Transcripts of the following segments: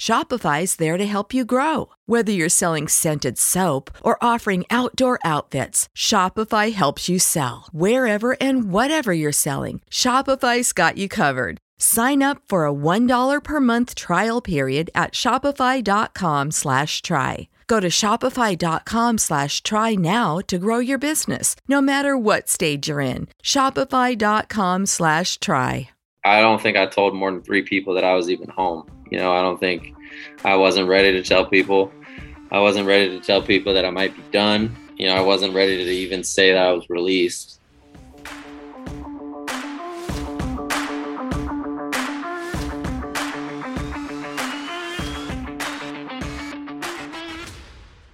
Shopify's there to help you grow. Whether you're selling scented soap or offering outdoor outfits, Shopify helps you sell. Wherever and whatever you're selling, Shopify's got you covered. Sign up for a $1 per month trial period at shopify.com slash try. Go to shopify.com slash try now to grow your business, no matter what stage you're in. Shopify.com slash try. I don't think I told more than three people that I was even home. You know, I don't think I wasn't ready to tell people. I wasn't ready to tell people that I might be done. You know, I wasn't ready to even say that I was released.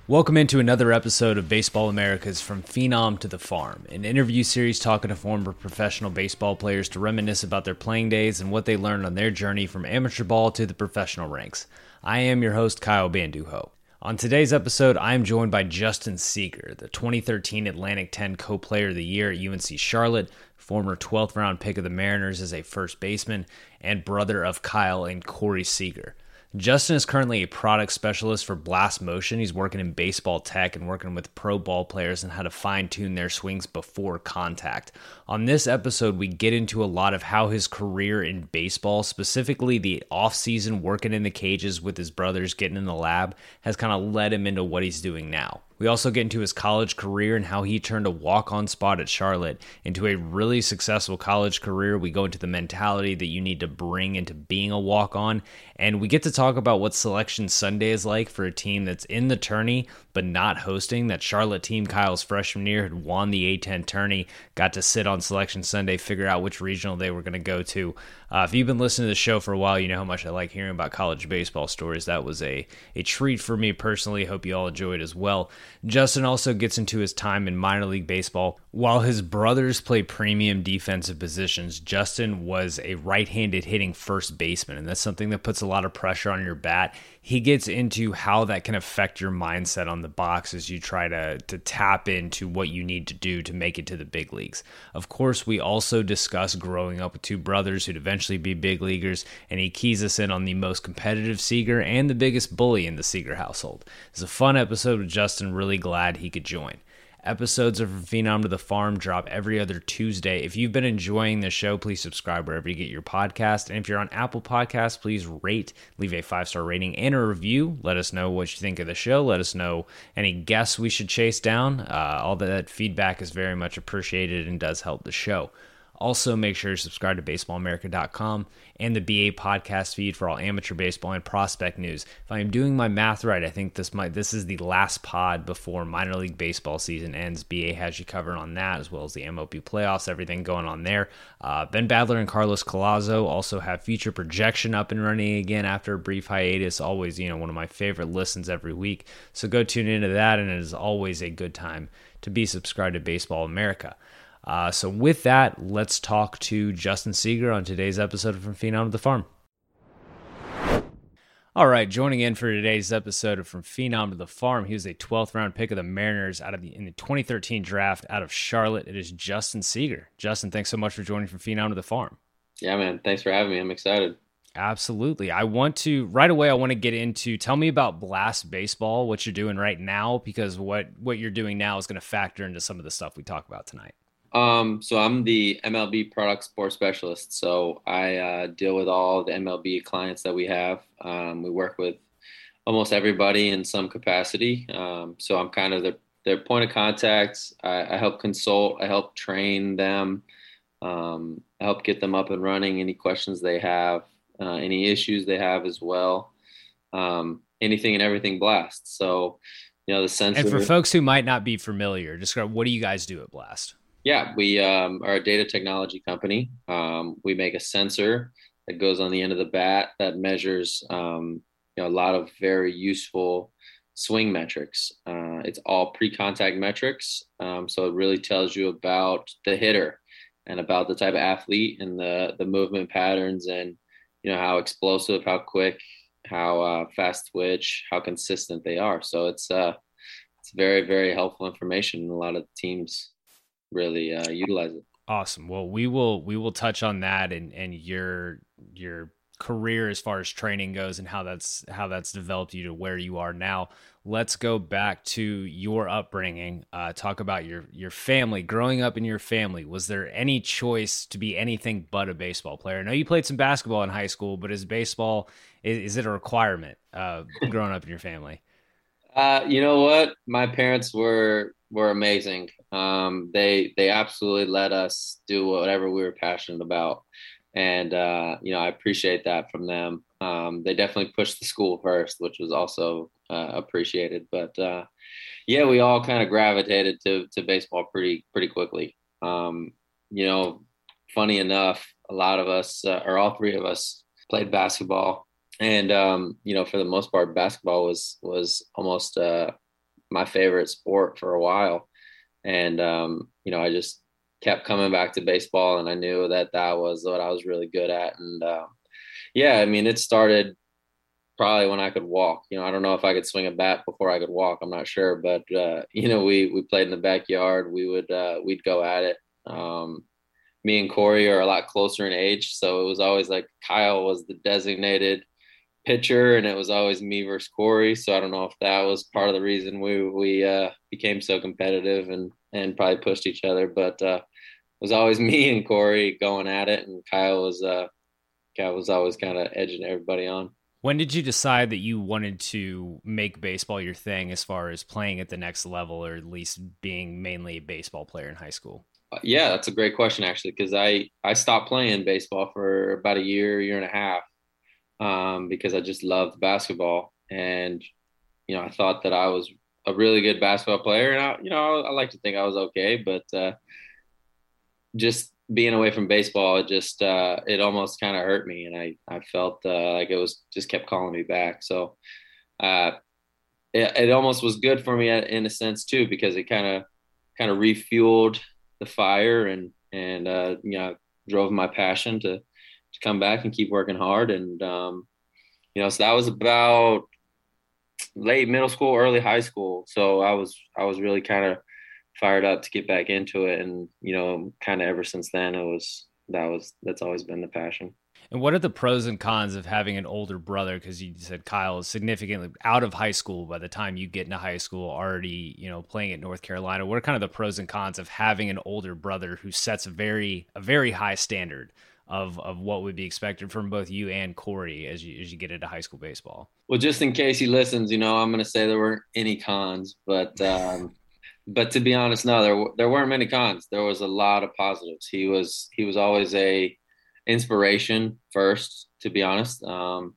Welcome into another episode of Baseball Americas From Phenom to the Farm, an interview series talking to former professional baseball players to reminisce about their playing days and what they learned on their journey from amateur ball to the professional ranks. I am your host, Kyle Banduho. On today's episode, I am joined by Justin Seager, the 2013 Atlantic 10 Co Player of the Year at UNC Charlotte, former 12th round pick of the Mariners as a first baseman, and brother of Kyle and Corey Seager. Justin is currently a product specialist for Blast Motion. He's working in baseball tech and working with pro ball players and how to fine tune their swings before contact. On this episode, we get into a lot of how his career in baseball, specifically the offseason working in the cages with his brothers, getting in the lab, has kind of led him into what he's doing now. We also get into his college career and how he turned a walk on spot at Charlotte into a really successful college career. We go into the mentality that you need to bring into being a walk on. And we get to talk about what Selection Sunday is like for a team that's in the tourney but not hosting. That Charlotte team, Kyle's freshman year, had won the A10 tourney, got to sit on Selection Sunday, figure out which regional they were going to go to. Uh, if you've been listening to the show for a while, you know how much I like hearing about college baseball stories. That was a, a treat for me personally. Hope you all enjoyed as well. Justin also gets into his time in minor league baseball. While his brothers play premium defensive positions, Justin was a right handed hitting first baseman, and that's something that puts a lot of pressure on your bat he gets into how that can affect your mindset on the box as you try to to tap into what you need to do to make it to the big leagues. Of course, we also discuss growing up with two brothers who'd eventually be big leaguers, and he keys us in on the most competitive Seager and the biggest bully in the Seager household. It's a fun episode with Justin, really glad he could join. Episodes of Phenom to the Farm drop every other Tuesday. If you've been enjoying the show, please subscribe wherever you get your podcast. And if you're on Apple Podcasts, please rate, leave a five star rating and a review. Let us know what you think of the show. Let us know any guests we should chase down. Uh, all that feedback is very much appreciated and does help the show. Also, make sure to subscribe to baseballamerica.com and the BA podcast feed for all amateur baseball and prospect news. If I am doing my math right, I think this might this is the last pod before minor league baseball season ends. BA has you covered on that as well as the MLB playoffs, everything going on there. Uh, ben Badler and Carlos Collazo also have future projection up and running again after a brief hiatus. Always, you know, one of my favorite listens every week. So go tune into that, and it is always a good time to be subscribed to Baseball America. Uh, so, with that, let's talk to Justin Seager on today's episode From Phenom to the Farm. All right, joining in for today's episode of From Phenom to the Farm, he was a 12th round pick of the Mariners out of the in the 2013 draft out of Charlotte. It is Justin Seager. Justin, thanks so much for joining from Phenom to the Farm. Yeah, man. Thanks for having me. I'm excited. Absolutely. I want to right away I want to get into tell me about Blast Baseball, what you're doing right now because what what you're doing now is going to factor into some of the stuff we talk about tonight. Um, so I'm the MLB product support specialist. So I uh, deal with all the MLB clients that we have. Um, we work with almost everybody in some capacity. Um, so I'm kind of their, their point of contact. I, I help consult. I help train them. Um, I help get them up and running. Any questions they have, uh, any issues they have as well. Um, anything and everything blast. So, you know, the sensor. And for folks who might not be familiar, describe what do you guys do at Blast? Yeah, we um, are a data technology company. Um, we make a sensor that goes on the end of the bat that measures um, you know a lot of very useful swing metrics. Uh, it's all pre-contact metrics, um, so it really tells you about the hitter and about the type of athlete and the the movement patterns and you know how explosive, how quick, how uh, fast twitch, how consistent they are. So it's uh, it's very very helpful information. And a lot of teams really uh, utilize it. Awesome. Well, we will we will touch on that and and your your career as far as training goes and how that's how that's developed you to where you are now. Let's go back to your upbringing. Uh, talk about your your family. Growing up in your family, was there any choice to be anything but a baseball player? I know you played some basketball in high school, but is baseball is, is it a requirement uh, growing up in your family? Uh, you know what? My parents were were amazing. Um, they they absolutely let us do whatever we were passionate about, and uh, you know I appreciate that from them. Um, they definitely pushed the school first, which was also uh, appreciated. But uh, yeah, we all kind of gravitated to to baseball pretty pretty quickly. Um, you know, funny enough, a lot of us, uh, or all three of us, played basketball, and um, you know, for the most part, basketball was was almost uh, my favorite sport for a while. And, um, you know, I just kept coming back to baseball and I knew that that was what I was really good at. And, uh, yeah, I mean, it started probably when I could walk, you know, I don't know if I could swing a bat before I could walk. I'm not sure, but, uh, you know, we, we played in the backyard. We would, uh, we'd go at it. Um, me and Corey are a lot closer in age. So it was always like Kyle was the designated pitcher and it was always me versus Corey. So I don't know if that was part of the reason we we uh, became so competitive and and probably pushed each other. But uh, it was always me and Corey going at it, and Kyle was uh, Kyle was always kind of edging everybody on. When did you decide that you wanted to make baseball your thing as far as playing at the next level or at least being mainly a baseball player in high school? Uh, yeah, that's a great question actually because I I stopped playing baseball for about a year, year and a half um, because I just loved basketball. And, you know, I thought that I was a really good basketball player. And, I, you know, I, I like to think I was okay, but uh, just being away from baseball, it just, uh, it almost kind of hurt me. And I, I felt uh, like it was just kept calling me back. So uh, it, it almost was good for me in a sense too, because it kind of, kind of refueled the fire and, and, uh, you know, drove my passion to, to come back and keep working hard. And, um, you know, so that was about late middle school, early high school. So I was, I was really kind of fired up to get back into it. And, you know, kind of ever since then, it was, that was, that's always been the passion. And what are the pros and cons of having an older brother? Because you said Kyle is significantly out of high school by the time you get into high school, already you know playing at North Carolina. What are kind of the pros and cons of having an older brother who sets a very a very high standard of of what would be expected from both you and Corey as you as you get into high school baseball? Well, just in case he listens, you know, I'm going to say there weren't any cons, but um, but to be honest, no, there there weren't many cons. There was a lot of positives. He was he was always a inspiration first, to be honest, um,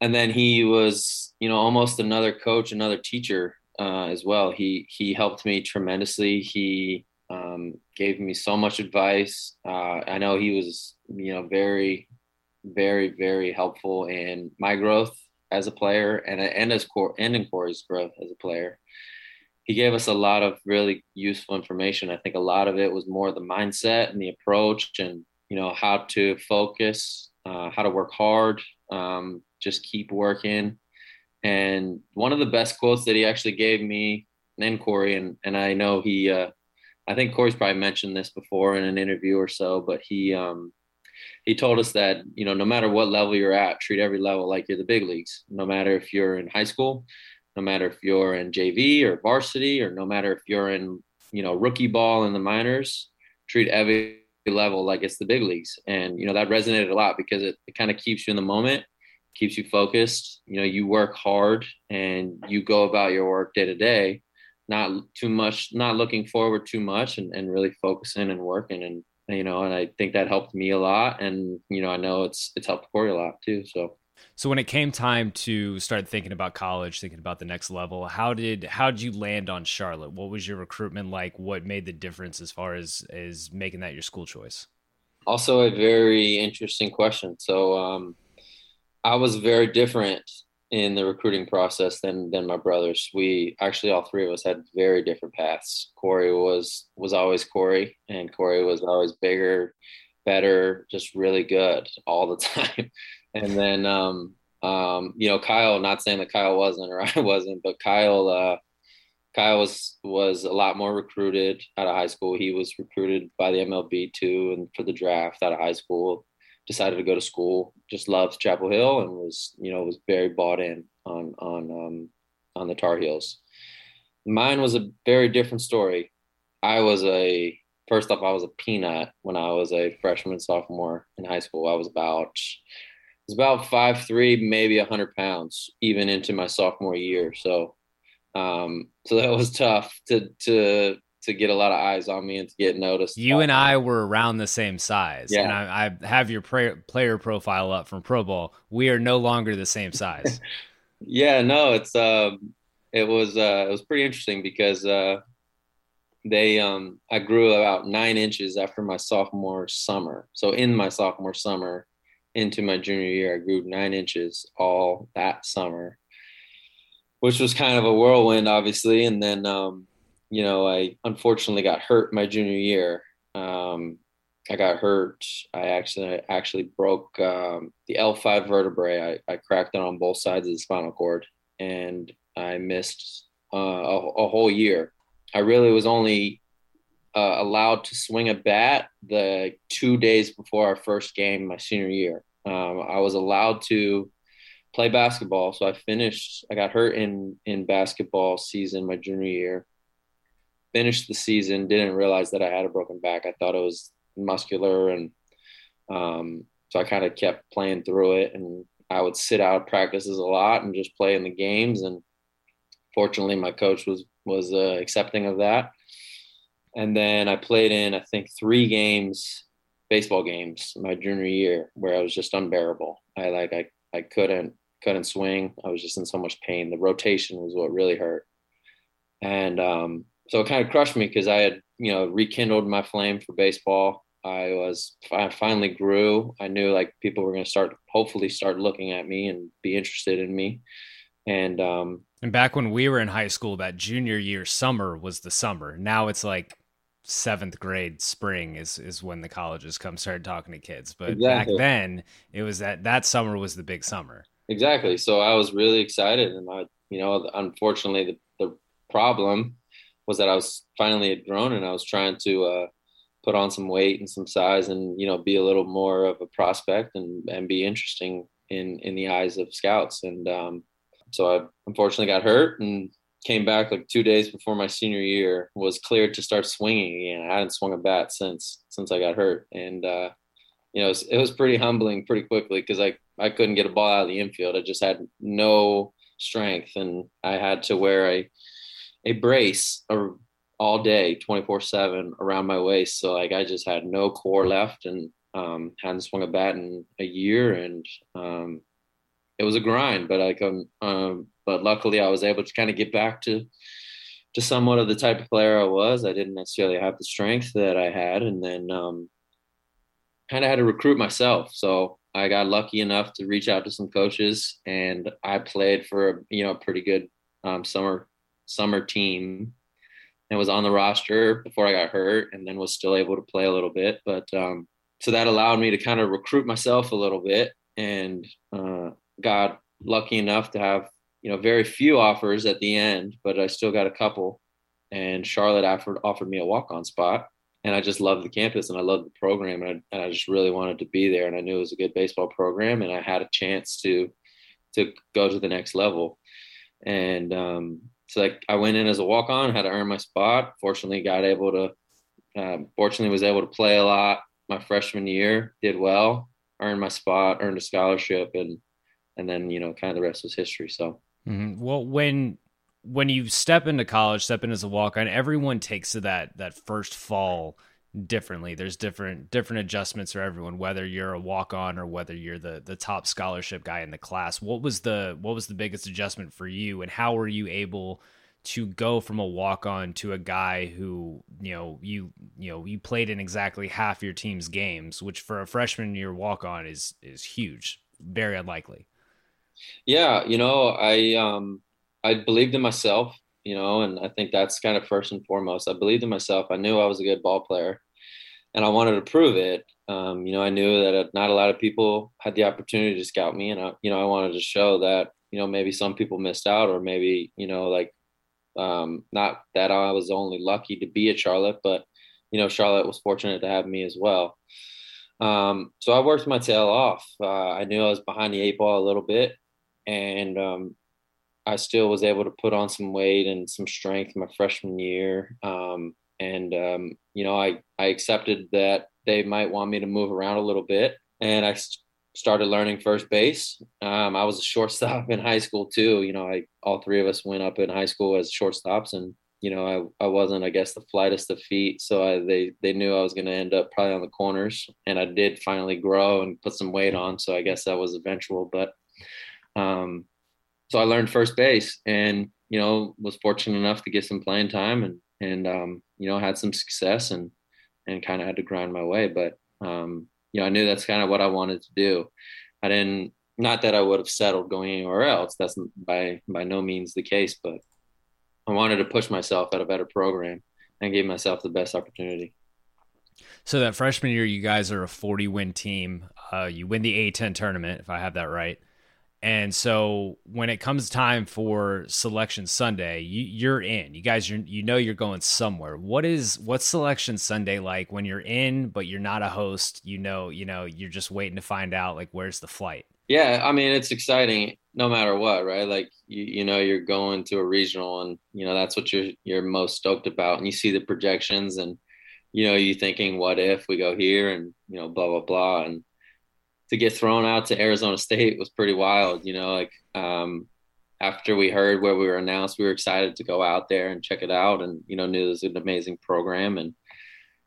and then he was you know almost another coach, another teacher uh, as well. He he helped me tremendously. He um, gave me so much advice. Uh, I know he was, you know, very, very, very helpful in my growth as a player and and as Cor- and in Corey's growth as a player. He gave us a lot of really useful information. I think a lot of it was more the mindset and the approach, and you know how to focus, uh, how to work hard, um, just keep working. And one of the best quotes that he actually gave me and Corey, and and I know he uh, I think Corey's probably mentioned this before in an interview or so, but he um, he told us that you know no matter what level you're at, treat every level like you're the big leagues. No matter if you're in high school, no matter if you're in JV or varsity, or no matter if you're in you know, rookie ball in the minors, treat every level like it's the big leagues. And, you know, that resonated a lot because it, it kind of keeps you in the moment, keeps you focused. You know, you work hard and you go about your work day to day, not too much, not looking forward too much and, and really focusing and working. And, you know, and I think that helped me a lot. And, you know, I know it's, it's helped Corey a lot too. So, so when it came time to start thinking about college, thinking about the next level, how did how did you land on Charlotte? What was your recruitment like? What made the difference as far as as making that your school choice? Also, a very interesting question. So, um, I was very different in the recruiting process than than my brothers. We actually all three of us had very different paths. Corey was was always Corey, and Corey was always bigger, better, just really good all the time and then um, um, you know Kyle. Not saying that Kyle wasn't or I wasn't, but Kyle. Uh, Kyle was was a lot more recruited out of high school. He was recruited by the MLB too, and for the draft out of high school. Decided to go to school. Just loved Chapel Hill and was you know was very bought in on on um, on the Tar Heels. Mine was a very different story. I was a first off, I was a peanut when I was a freshman sophomore in high school. I was about was about five three, maybe a hundred pounds, even into my sophomore year. So, um, so that was tough to to to get a lot of eyes on me and to get noticed. You and I were around the same size, yeah. and I, I have your player profile up from Pro Bowl. We are no longer the same size. yeah, no, it's um, it was uh, it was pretty interesting because uh, they um, I grew about nine inches after my sophomore summer. So in my sophomore summer, into my junior year. I grew nine inches all that summer, which was kind of a whirlwind, obviously. And then, um, you know, I unfortunately got hurt my junior year. Um, I got hurt. I actually actually broke um, the L5 vertebrae. I, I cracked it on both sides of the spinal cord, and I missed uh, a, a whole year. I really was only uh, allowed to swing a bat the two days before our first game my senior year. Um, I was allowed to play basketball, so I finished. I got hurt in in basketball season my junior year. Finished the season, didn't realize that I had a broken back. I thought it was muscular, and um, so I kind of kept playing through it. And I would sit out practices a lot and just play in the games. And fortunately, my coach was was uh, accepting of that. And then I played in I think three games baseball games my junior year where I was just unbearable. I like I I couldn't couldn't swing. I was just in so much pain. The rotation was what really hurt, and um, so it kind of crushed me because I had you know rekindled my flame for baseball. I was I finally grew. I knew like people were going to start hopefully start looking at me and be interested in me. And um, and back when we were in high school, that junior year summer was the summer. Now it's like seventh grade spring is is when the colleges come started talking to kids but exactly. back then it was that that summer was the big summer exactly so i was really excited and i you know unfortunately the, the problem was that i was finally had grown and i was trying to uh, put on some weight and some size and you know be a little more of a prospect and and be interesting in in the eyes of scouts and um, so i unfortunately got hurt and came back like two days before my senior year, was cleared to start swinging again. I hadn't swung a bat since since I got hurt, and uh, you know it was, it was pretty humbling pretty quickly because I I couldn't get a ball out of the infield. I just had no strength, and I had to wear a a brace all day, twenty four seven around my waist. So like I just had no core left, and um, hadn't swung a bat in a year, and um, it was a grind. But come um, but luckily I was able to kind of get back to to somewhat of the type of player I was. I didn't necessarily have the strength that I had, and then um, kind of had to recruit myself. So I got lucky enough to reach out to some coaches, and I played for you know a pretty good um, summer summer team, and was on the roster before I got hurt, and then was still able to play a little bit. But um, so that allowed me to kind of recruit myself a little bit, and uh, got lucky enough to have you know, very few offers at the end, but I still got a couple. And Charlotte offered offered me a walk on spot, and I just loved the campus and I loved the program, and I, and I just really wanted to be there. And I knew it was a good baseball program, and I had a chance to to go to the next level. And um, so like I went in as a walk on, had to earn my spot. Fortunately, got able to. Uh, fortunately, was able to play a lot my freshman year. Did well, earned my spot, earned a scholarship, and and then you know kind of the rest was history. So. Mm-hmm. Well, when when you step into college, step in as a walk on, everyone takes to that that first fall differently. There's different different adjustments for everyone, whether you're a walk on or whether you're the the top scholarship guy in the class. What was the what was the biggest adjustment for you, and how were you able to go from a walk on to a guy who you know you you know you played in exactly half your team's games, which for a freshman year walk on is is huge, very unlikely. Yeah, you know, I um I believed in myself you know, and I think that's kind of first and foremost. I believed in myself. I knew I was a good ball player, and I wanted to prove it. Um, you know, I knew that not a lot of people had the opportunity to scout me, and I, you know, I wanted to show that you know maybe some people missed out, or maybe you know, like um, not that I was only lucky to be at Charlotte, but you know, Charlotte was fortunate to have me as well. Um, so I worked my tail off. Uh, I knew I was behind the eight ball a little bit, and um, I still was able to put on some weight and some strength my freshman year. Um, and um, you know, I I accepted that they might want me to move around a little bit, and I st- started learning first base. Um, I was a shortstop in high school too. You know, I all three of us went up in high school as shortstops, and you know, I, I wasn't, I guess, the flightest of feet. So I, they they knew I was going to end up probably on the corners, and I did finally grow and put some weight on. So I guess that was eventual, but um, so I learned first base and, you know, was fortunate enough to get some playing time and, and, um, you know, had some success and, and kind of had to grind my way. But, um, you know, I knew that's kind of what I wanted to do. I didn't, not that I would have settled going anywhere else. That's by, by no means the case, but I wanted to push myself at a better program and give myself the best opportunity. So that freshman year, you guys are a 40 win team. Uh, you win the A10 tournament, if I have that right. And so when it comes time for selection Sunday, you, are in. You guys, you you know you're going somewhere. What is what's selection Sunday like when you're in, but you're not a host? You know, you know, you're just waiting to find out like where's the flight. Yeah, I mean it's exciting no matter what, right? Like you, you know you're going to a regional, and you know that's what you're you're most stoked about, and you see the projections, and you know you thinking, what if we go here, and you know blah blah blah, and to get thrown out to Arizona State was pretty wild. You know, like um, after we heard where we were announced, we were excited to go out there and check it out, and you know, knew it was an amazing program. And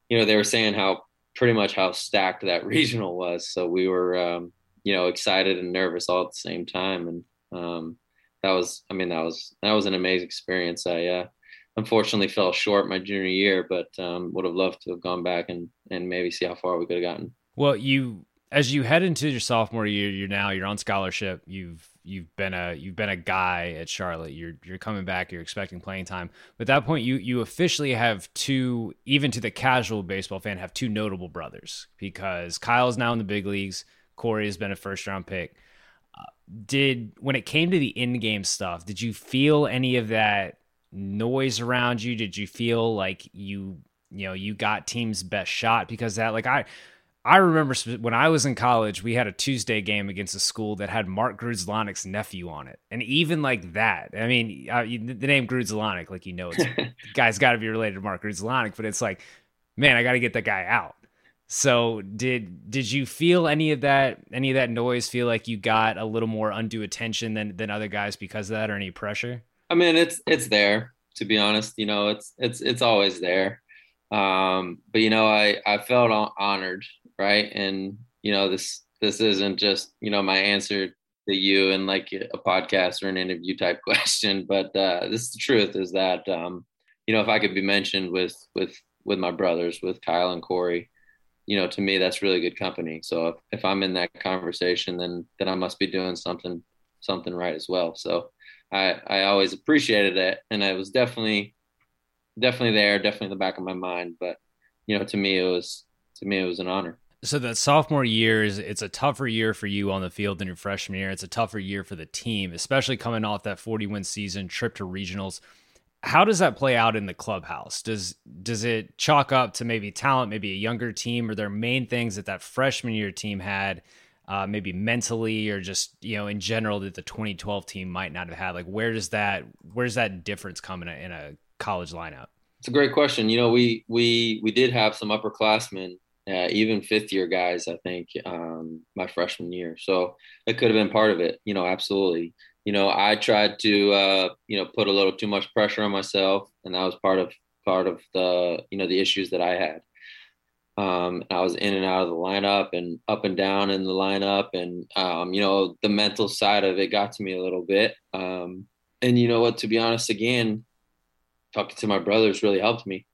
you know, they were saying how pretty much how stacked that regional was. So we were, um, you know, excited and nervous all at the same time. And um, that was, I mean, that was that was an amazing experience. I uh, unfortunately fell short my junior year, but um, would have loved to have gone back and and maybe see how far we could have gotten. Well, you as you head into your sophomore year, you're now you're on scholarship. You've you've been a you've been a guy at Charlotte. You're you're coming back. You're expecting playing time. But at that point, you you officially have two, even to the casual baseball fan, have two notable brothers because Kyle's now in the big leagues. Corey has been a first round pick. Uh, did when it came to the in game stuff, did you feel any of that noise around you? Did you feel like you you know you got team's best shot because that like I I remember when I was in college, we had a Tuesday game against a school that had Mark Grudzielanek's nephew on it, and even like that, I mean, uh, the name Grudzielanek, like you know, it's guy's got to be related to Mark Grudzielanek, but it's like, man, I got to get that guy out. So did did you feel any of that any of that noise? Feel like you got a little more undue attention than than other guys because of that, or any pressure? I mean, it's it's there to be honest. You know, it's it's it's always there. Um, but you know, I I felt honored right? And you know, this this isn't just you know my answer to you in like a podcast or an interview type question, but uh, this is the truth is that um, you know if I could be mentioned with with with my brothers, with Kyle and Corey, you know, to me that's really good company. So if, if I'm in that conversation, then then I must be doing something something right as well. So I I always appreciated it, and I was definitely definitely there, definitely in the back of my mind. But you know, to me it was to me it was an honor so that sophomore year is it's a tougher year for you on the field than your freshman year. It's a tougher year for the team, especially coming off that 40 win season, trip to regionals. How does that play out in the clubhouse? Does does it chalk up to maybe talent, maybe a younger team, or their main things that that freshman year team had uh, maybe mentally or just you know in general that the 2012 team might not have had? Like, where does that where's that difference come in a, in a college lineup? It's a great question. You know, we we we did have some upperclassmen, uh, even fifth year guys. I think um, my freshman year, so that could have been part of it. You know, absolutely. You know, I tried to uh, you know put a little too much pressure on myself, and that was part of part of the you know the issues that I had. Um, I was in and out of the lineup and up and down in the lineup, and um, you know the mental side of it got to me a little bit. Um, and you know what? To be honest, again, talking to my brothers really helped me.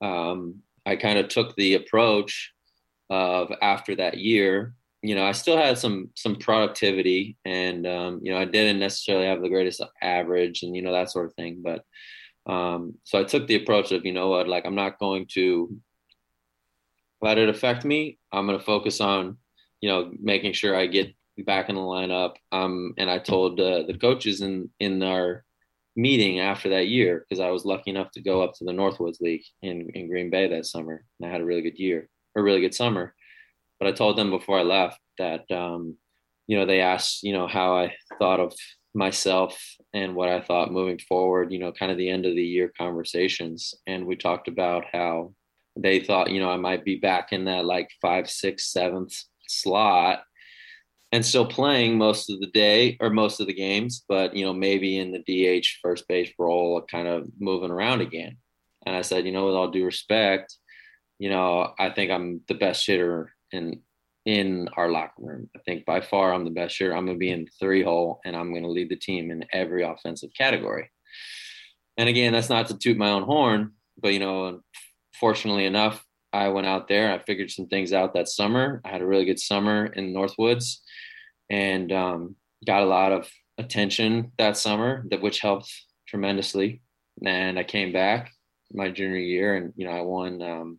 Um, I kind of took the approach of after that year. You know, I still had some some productivity, and um, you know, I didn't necessarily have the greatest average, and you know that sort of thing. But um, so I took the approach of, you know what, like I'm not going to let it affect me. I'm going to focus on, you know, making sure I get back in the lineup. Um, and I told uh, the coaches in in our meeting after that year because I was lucky enough to go up to the Northwoods League in in Green Bay that summer. And I had a really good year, a really good summer. But I told them before I left that, um, you know, they asked, you know, how I thought of myself and what I thought moving forward. You know, kind of the end of the year conversations, and we talked about how they thought, you know, I might be back in that like five, six, seventh slot and still playing most of the day or most of the games, but, you know, maybe in the DH first base role, kind of moving around again. And I said, you know, with all due respect, you know, I think I'm the best hitter in in our locker room. I think by far I'm the best hitter. I'm going to be in three hole and I'm going to lead the team in every offensive category. And again, that's not to toot my own horn, but you know, fortunately enough, I went out there. I figured some things out that summer. I had a really good summer in Northwoods, and um, got a lot of attention that summer, that which helped tremendously. And I came back my junior year, and you know I won um,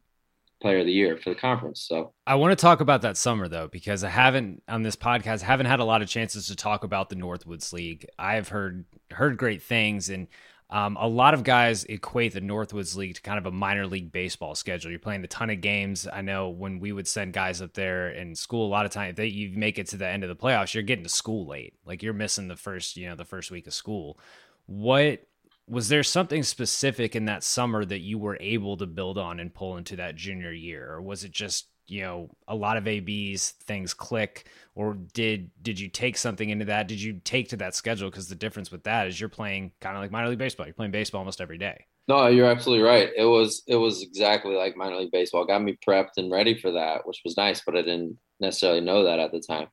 Player of the Year for the conference. So I want to talk about that summer though, because I haven't on this podcast haven't had a lot of chances to talk about the Northwoods League. I have heard heard great things, and um, a lot of guys equate the Northwoods League to kind of a minor league baseball schedule. You're playing a ton of games. I know when we would send guys up there in school, a lot of times they you make it to the end of the playoffs, you're getting to school late. Like you're missing the first, you know, the first week of school. What was there something specific in that summer that you were able to build on and pull into that junior year, or was it just you know a lot of abs things click or did did you take something into that? Did you take to that schedule? Because the difference with that is you're playing kind of like minor league baseball. You're playing baseball almost every day. No you're absolutely right. It was it was exactly like minor league baseball. Got me prepped and ready for that which was nice but i didn't necessarily know that at the time.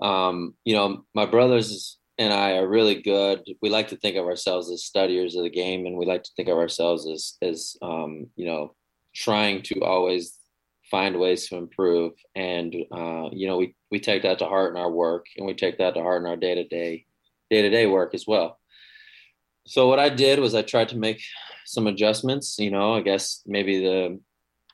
Um, you know my brothers and i are really good. We like to think of ourselves as studiers of the game and we like to think of ourselves as as um, you know trying to always find ways to improve. And uh, you know, we we take that to heart in our work, and we take that to heart in our day to day day to day work as well. So what I did was I tried to make some adjustments. You know, I guess maybe the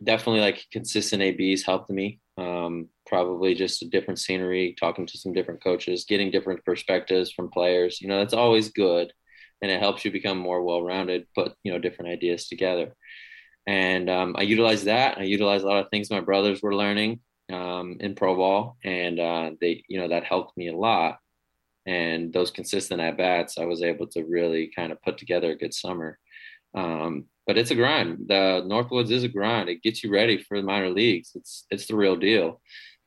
definitely like consistent ABs helped me. Um, probably just a different scenery, talking to some different coaches, getting different perspectives from players. You know, that's always good, and it helps you become more well rounded. Put you know different ideas together and um, I utilized that. I utilized a lot of things my brothers were learning um, in pro ball, and uh, they, you know, that helped me a lot. And those consistent at bats, I was able to really kind of put together a good summer. Um, but it's a grind. The Northwoods is a grind. It gets you ready for the minor leagues. It's it's the real deal.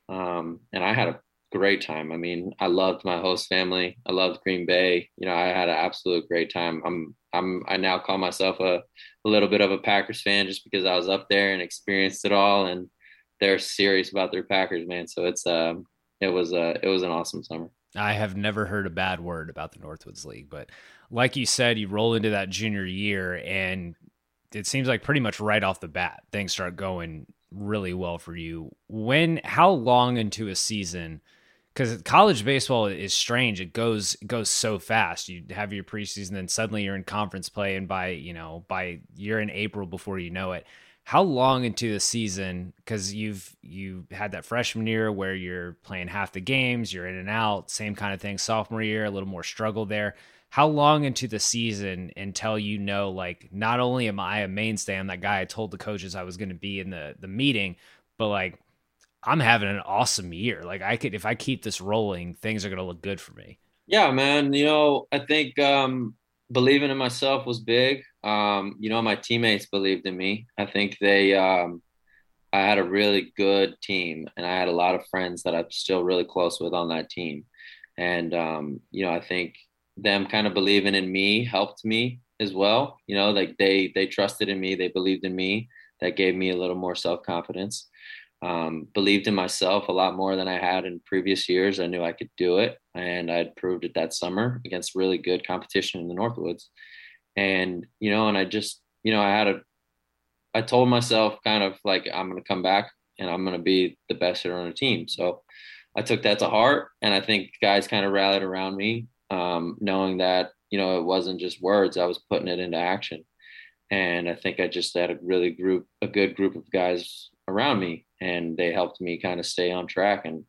Um, and I had a great time. I mean, I loved my host family. I loved Green Bay. You know, I had an absolute great time. I'm I'm I now call myself a, a little bit of a Packers fan just because I was up there and experienced it all and they're serious about their Packers, man. So it's um it was uh it was an awesome summer. I have never heard a bad word about the Northwoods League, but like you said, you roll into that junior year and it seems like pretty much right off the bat things start going really well for you. When how long into a season because college baseball is strange. It goes it goes so fast. You have your preseason, then suddenly you're in conference play, and by you know by you're in April before you know it. How long into the season? Because you've you had that freshman year where you're playing half the games, you're in and out, same kind of thing. Sophomore year, a little more struggle there. How long into the season until you know, like, not only am I a mainstay, I'm that guy I told the coaches I was going to be in the the meeting, but like I'm having an awesome year. Like I could, if I keep this rolling, things are going to look good for me. Yeah, man. You know, I think um, believing in myself was big. Um, you know, my teammates believed in me. I think they, um, I had a really good team, and I had a lot of friends that I'm still really close with on that team. And um, you know, I think them kind of believing in me helped me as well. You know, like they they trusted in me, they believed in me. That gave me a little more self confidence. Um, believed in myself a lot more than I had in previous years. I knew I could do it, and I'd proved it that summer against really good competition in the Northwoods. And you know, and I just you know I had a I told myself kind of like I'm going to come back and I'm going to be the best hitter on the team. So I took that to heart, and I think guys kind of rallied around me, um, knowing that you know it wasn't just words; I was putting it into action. And I think I just had a really group, a good group of guys around me, and they helped me kind of stay on track. And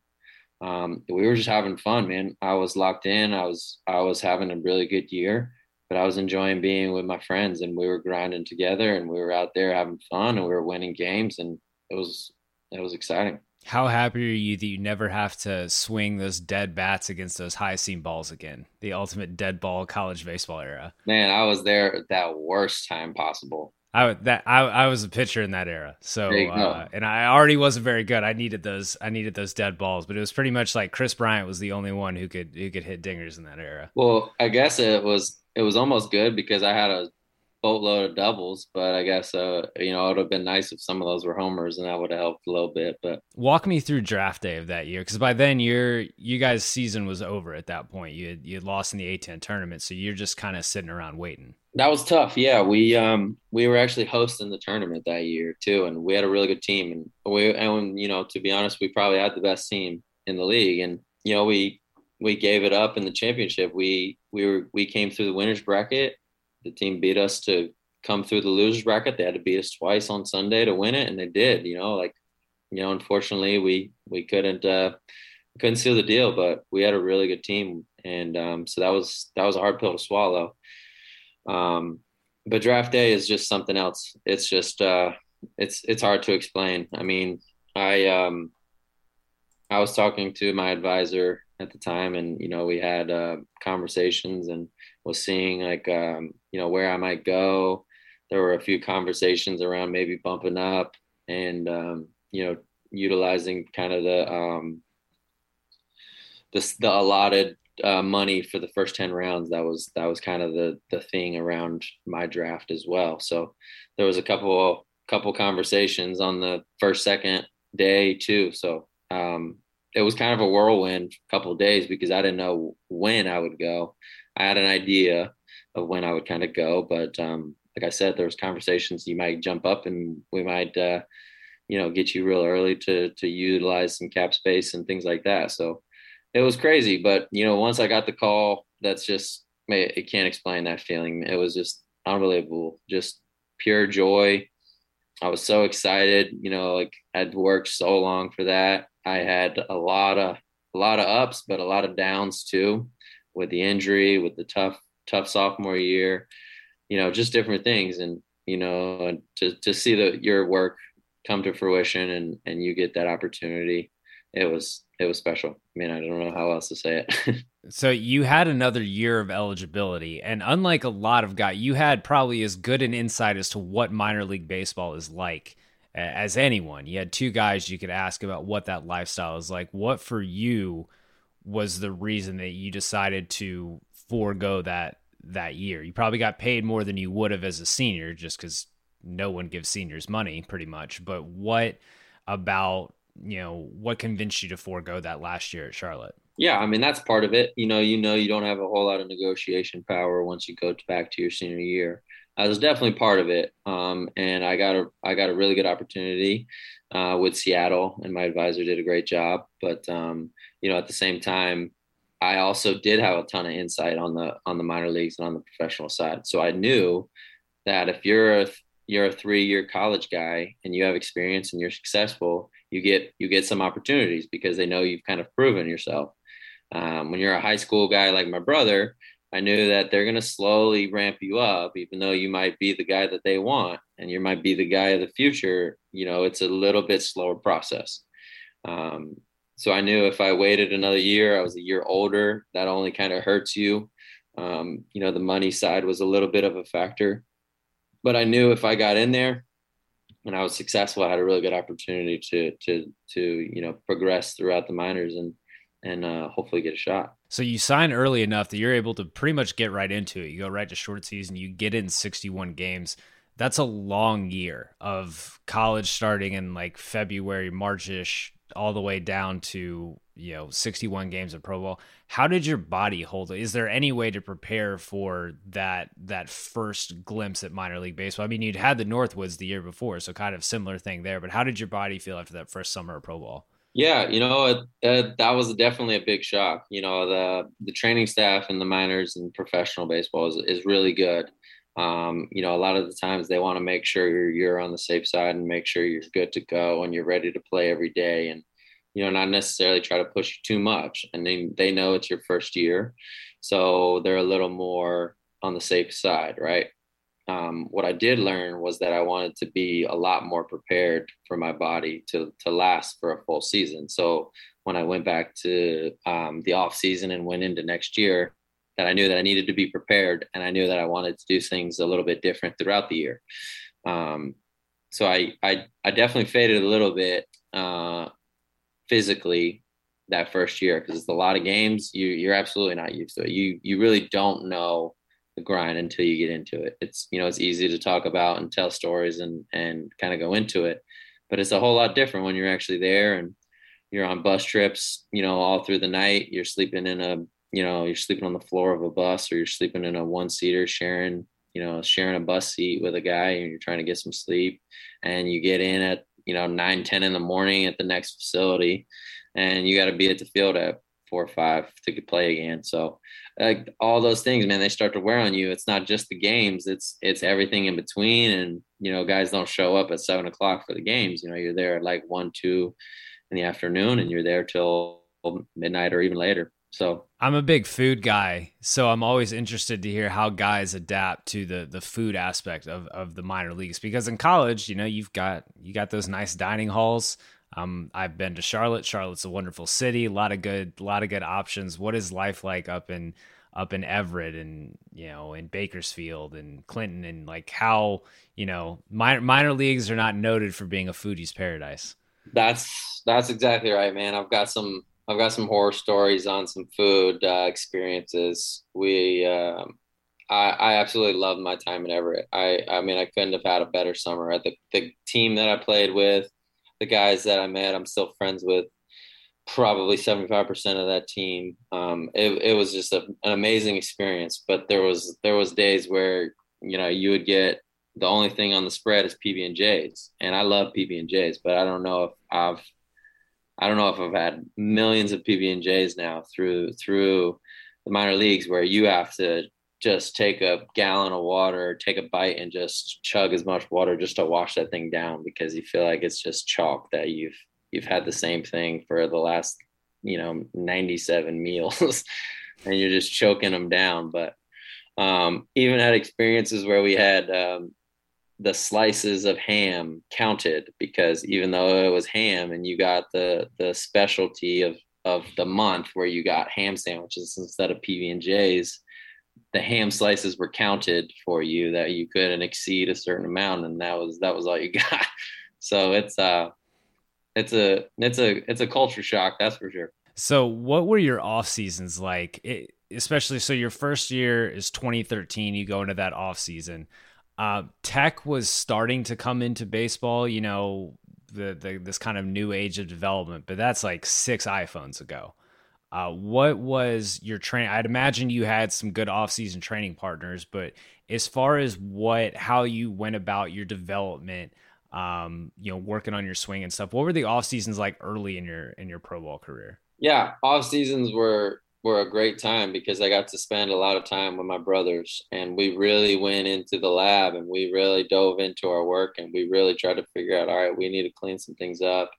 um, we were just having fun, man. I was locked in. I was I was having a really good year, but I was enjoying being with my friends, and we were grinding together, and we were out there having fun, and we were winning games, and it was it was exciting. How happy are you that you never have to swing those dead bats against those high seam balls again? The ultimate dead ball college baseball era. Man, I was there at that worst time possible. I that I, I was a pitcher in that era, so uh, and I already wasn't very good. I needed those I needed those dead balls, but it was pretty much like Kris Bryant was the only one who could who could hit dingers in that era. Well, I guess it was it was almost good because I had a boatload of doubles, but I guess uh, you know it would have been nice if some of those were homers, and that would have helped a little bit. But walk me through draft day of that year, because by then your you guys' season was over at that point. You had, you had lost in the A10 tournament, so you're just kind of sitting around waiting. That was tough. Yeah, we um we were actually hosting the tournament that year too, and we had a really good team, and we and you know to be honest, we probably had the best team in the league, and you know we we gave it up in the championship. We we were we came through the winners bracket the team beat us to come through the losers bracket. They had to beat us twice on Sunday to win it, and they did. You know, like you know, unfortunately, we we couldn't uh, couldn't seal the deal, but we had a really good team, and um, so that was that was a hard pill to swallow. Um, but draft day is just something else. It's just uh, it's it's hard to explain. I mean, I um, I was talking to my advisor at the time, and you know, we had uh, conversations and was seeing like um, you know where I might go. There were a few conversations around maybe bumping up and um, you know utilizing kind of the um, the, the allotted uh, money for the first 10 rounds that was that was kind of the the thing around my draft as well. So there was a couple couple conversations on the first second day too. So um, it was kind of a whirlwind couple days because i didn't know when i would go. I had an idea of when I would kind of go, but um, like I said, there was conversations you might jump up and we might, uh, you know, get you real early to to utilize some cap space and things like that. So it was crazy, but you know, once I got the call, that's just it can't explain that feeling. It was just unbelievable, just pure joy. I was so excited, you know, like I'd worked so long for that. I had a lot of a lot of ups, but a lot of downs too with the injury, with the tough tough sophomore year, you know, just different things, and you know, to to see that your work come to fruition and and you get that opportunity, it was it was special. I mean, I don't know how else to say it. so you had another year of eligibility, and unlike a lot of guys, you had probably as good an insight as to what minor league baseball is like as anyone. You had two guys you could ask about what that lifestyle is like. What for you was the reason that you decided to forego that that year. You probably got paid more than you would have as a senior just because no one gives seniors money pretty much. But what about, you know, what convinced you to forego that last year at Charlotte? Yeah, I mean that's part of it. You know, you know you don't have a whole lot of negotiation power once you go back to your senior year. I was definitely part of it, um, and I got a I got a really good opportunity uh, with Seattle, and my advisor did a great job. But um, you know, at the same time, I also did have a ton of insight on the on the minor leagues and on the professional side. So I knew that if you're a you're a three year college guy and you have experience and you're successful, you get you get some opportunities because they know you've kind of proven yourself. Um, when you're a high school guy like my brother, I knew that they're going to slowly ramp you up, even though you might be the guy that they want and you might be the guy of the future. You know, it's a little bit slower process. Um, so I knew if I waited another year, I was a year older. That only kind of hurts you. Um, you know, the money side was a little bit of a factor, but I knew if I got in there and I was successful, I had a really good opportunity to to to you know progress throughout the minors and and uh, hopefully get a shot. So you sign early enough that you're able to pretty much get right into it. You go right to short season. You get in 61 games. That's a long year of college starting in like February, Marchish, all the way down to you know 61 games of pro ball how did your body hold? Is there any way to prepare for that that first glimpse at minor league baseball? I mean you'd had the Northwoods the year before so kind of similar thing there but how did your body feel after that first summer of pro ball yeah you know it, it, that was definitely a big shock. You know the the training staff and the minors and professional baseball is, is really good. Um, you know, a lot of the times they want to make sure you're, you're on the safe side and make sure you're good to go and you're ready to play every day. And, you know, not necessarily try to push you too much. And they, they know it's your first year. So they're a little more on the safe side, right? Um, what I did learn was that I wanted to be a lot more prepared for my body to, to last for a full season. So when I went back to um, the off season and went into next year, that I knew that I needed to be prepared and I knew that I wanted to do things a little bit different throughout the year. Um, so I, I, I definitely faded a little bit uh, physically that first year because it's a lot of games. You you're absolutely not used to it. You you really don't know the grind until you get into it. It's you know it's easy to talk about and tell stories and and kind of go into it, but it's a whole lot different when you're actually there and you're on bus trips. You know all through the night. You're sleeping in a you know you're sleeping on the floor of a bus or you're sleeping in a one seater sharing you know sharing a bus seat with a guy and you're trying to get some sleep and you get in at you know 9 10 in the morning at the next facility. And you got to be at the field at four or five to play again. So like all those things man they start to wear on you. It's not just the games it's it's everything in between. And you know guys don't show up at seven o'clock for the games. You know you're there at like one two in the afternoon and you're there till midnight or even later so I'm a big food guy, so I'm always interested to hear how guys adapt to the the food aspect of of the minor leagues. Because in college, you know, you've got you got those nice dining halls. Um, I've been to Charlotte. Charlotte's a wonderful city. A lot of good, a lot of good options. What is life like up in up in Everett and you know in Bakersfield and Clinton and like how you know minor minor leagues are not noted for being a foodie's paradise. That's that's exactly right, man. I've got some I've got some horror stories on some food uh, experiences. We, uh, I, I absolutely loved my time in Everett. I, I mean, I couldn't have had a better summer. The, the team that I played with, the guys that I met, I'm still friends with. Probably 75% of that team. Um, it, it was just a, an amazing experience. But there was there was days where you know you would get the only thing on the spread is PB and J's, and I love PB and J's, but I don't know if I've I don't know if I've had millions of PB and J's now through through the minor leagues where you have to just take a gallon of water, take a bite, and just chug as much water just to wash that thing down because you feel like it's just chalk that you've you've had the same thing for the last you know 97 meals and you're just choking them down. But um, even had experiences where we had um, the slices of ham counted because even though it was ham and you got the the specialty of of the month where you got ham sandwiches instead of PB and J's, the ham slices were counted for you that you couldn't exceed a certain amount, and that was that was all you got. So it's uh it's a it's a it's a culture shock, that's for sure. So what were your off seasons like? It, especially so your first year is 2013. You go into that off season. Uh, tech was starting to come into baseball, you know, the, the this kind of new age of development, but that's like six iPhones ago. Uh, what was your training? I'd imagine you had some good off-season training partners, but as far as what how you went about your development, um, you know, working on your swing and stuff, what were the off seasons like early in your in your pro ball career? Yeah, off seasons were were a great time because I got to spend a lot of time with my brothers and we really went into the lab and we really dove into our work and we really tried to figure out all right, we need to clean some things up.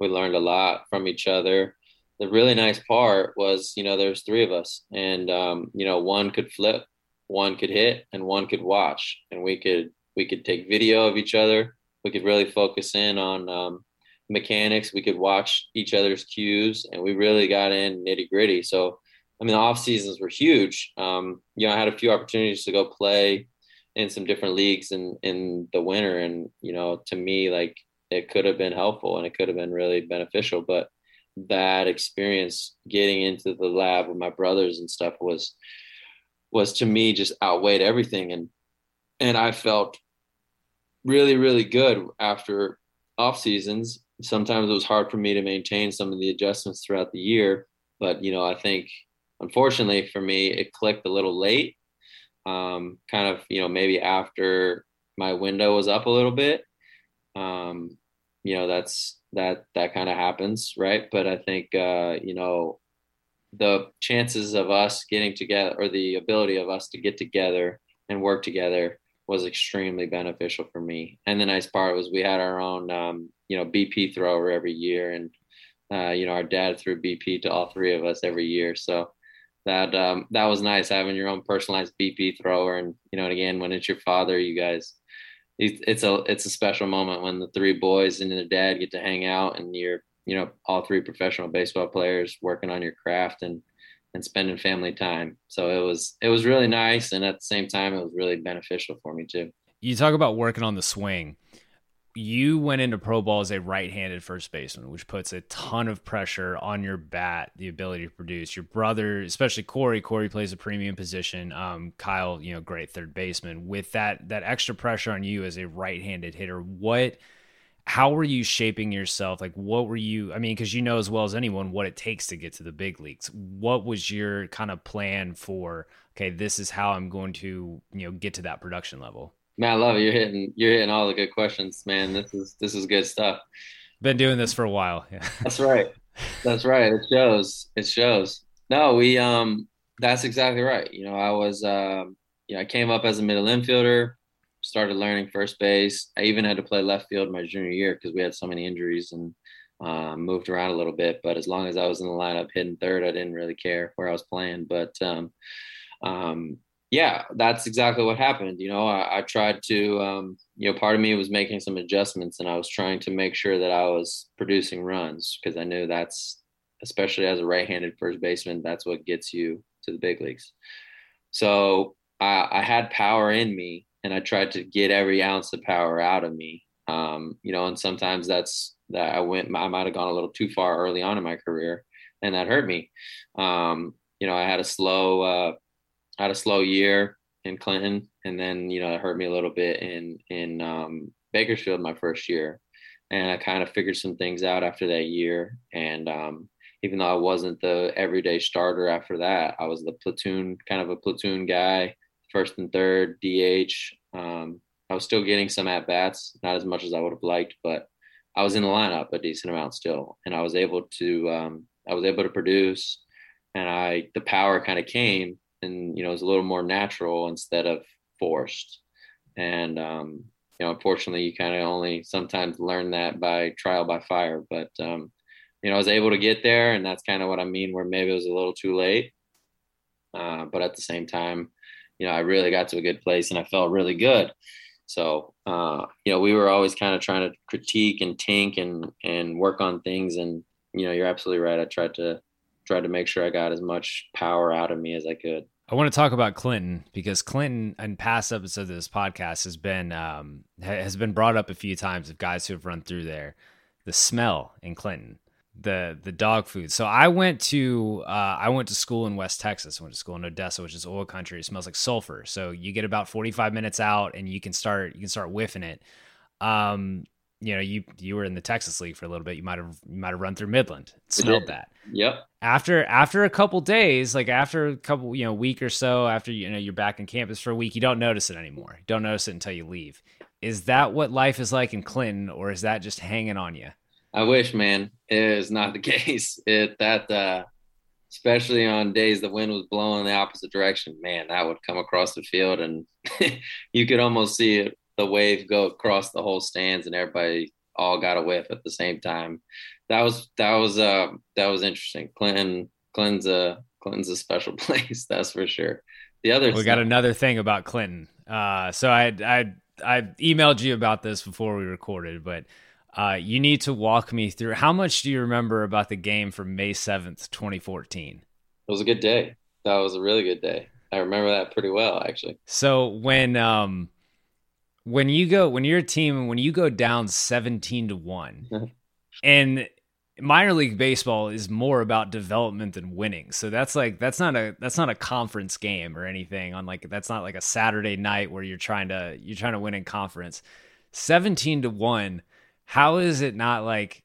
We learned a lot from each other. The really nice part was, you know, there's three of us and um, you know, one could flip, one could hit and one could watch and we could we could take video of each other. We could really focus in on um, mechanics. We could watch each other's cues, and we really got in nitty gritty. So, I mean, the off seasons were huge. Um, you know, I had a few opportunities to go play in some different leagues in in the winter, and you know, to me, like it could have been helpful and it could have been really beneficial, but that experience getting into the lab with my brothers and stuff was was to me just outweighed everything and and I felt really really good after off seasons sometimes it was hard for me to maintain some of the adjustments throughout the year but you know I think unfortunately for me it clicked a little late um, kind of you know maybe after my window was up a little bit um, you know that's that that kind of happens, right? But I think uh, you know the chances of us getting together or the ability of us to get together and work together was extremely beneficial for me. And the nice part was we had our own um, you know BP thrower every year, and uh, you know our dad threw BP to all three of us every year, so. That um, that was nice having your own personalized BP thrower, and you know, and again, when it's your father, you guys it's a it's a special moment when the three boys and their dad get to hang out and you're you know all three professional baseball players working on your craft and and spending family time so it was it was really nice and at the same time it was really beneficial for me too you talk about working on the swing you went into pro ball as a right-handed first baseman, which puts a ton of pressure on your bat, the ability to produce. Your brother, especially Corey, Corey plays a premium position. Um, Kyle, you know, great third baseman. With that that extra pressure on you as a right-handed hitter, what how were you shaping yourself? Like what were you I mean, because you know as well as anyone what it takes to get to the big leagues. What was your kind of plan for, okay, this is how I'm going to, you know, get to that production level? Man, I love it. You're hitting you're hitting all the good questions, man. This is this is good stuff. Been doing this for a while. Yeah. That's right. That's right. It shows. It shows. No, we um that's exactly right. You know, I was um you know, I came up as a middle infielder, started learning first base. I even had to play left field my junior year because we had so many injuries and um, moved around a little bit. But as long as I was in the lineup hitting third, I didn't really care where I was playing. But um, um, yeah, that's exactly what happened. You know, I, I tried to, um, you know, part of me was making some adjustments and I was trying to make sure that I was producing runs because I knew that's, especially as a right handed first baseman, that's what gets you to the big leagues. So I, I had power in me and I tried to get every ounce of power out of me. Um, you know, and sometimes that's that I went, I might have gone a little too far early on in my career and that hurt me. Um, you know, I had a slow, uh, had a slow year in Clinton, and then you know it hurt me a little bit in in um, Bakersfield my first year, and I kind of figured some things out after that year. And um, even though I wasn't the everyday starter after that, I was the platoon kind of a platoon guy, first and third DH. Um, I was still getting some at bats, not as much as I would have liked, but I was in the lineup a decent amount still, and I was able to um, I was able to produce, and I the power kind of came and you know it's a little more natural instead of forced and um, you know unfortunately you kind of only sometimes learn that by trial by fire but um, you know i was able to get there and that's kind of what i mean where maybe it was a little too late uh, but at the same time you know i really got to a good place and i felt really good. So uh, you know we were always kind of trying to critique and tink and and work on things and you know you're absolutely right. I tried to tried to make sure i got as much power out of me as i could. I want to talk about Clinton because Clinton in past episodes of this podcast has been um, has been brought up a few times of guys who have run through there. The smell in Clinton, the the dog food. So I went to uh, I went to school in West Texas. I went to school in Odessa, which is oil country. It smells like sulfur. So you get about forty five minutes out, and you can start you can start whiffing it. Um, you know, you you were in the Texas League for a little bit. You might have you might have run through Midland, smelled that. Yep. After after a couple days, like after a couple, you know, week or so, after you know you're back in campus for a week, you don't notice it anymore. You don't notice it until you leave. Is that what life is like in Clinton, or is that just hanging on you? I wish, man. It is not the case. It that uh especially on days the wind was blowing the opposite direction, man, that would come across the field and you could almost see it the wave go across the whole stands and everybody all got a whiff at the same time. That was that was uh that was interesting. Clinton Clinton's a Clinton's a special place, that's for sure. The other we got another thing about Clinton. Uh, so I I I emailed you about this before we recorded, but Uh, you need to walk me through how much do you remember about the game from May 7th, 2014? It was a good day. That was a really good day. I remember that pretty well, actually. So when um when you go when you're a team when you go down 17 to 1 and minor league baseball is more about development than winning. So that's like that's not a that's not a conference game or anything on like that's not like a Saturday night where you're trying to you're trying to win in conference. 17 to 1. How is it not like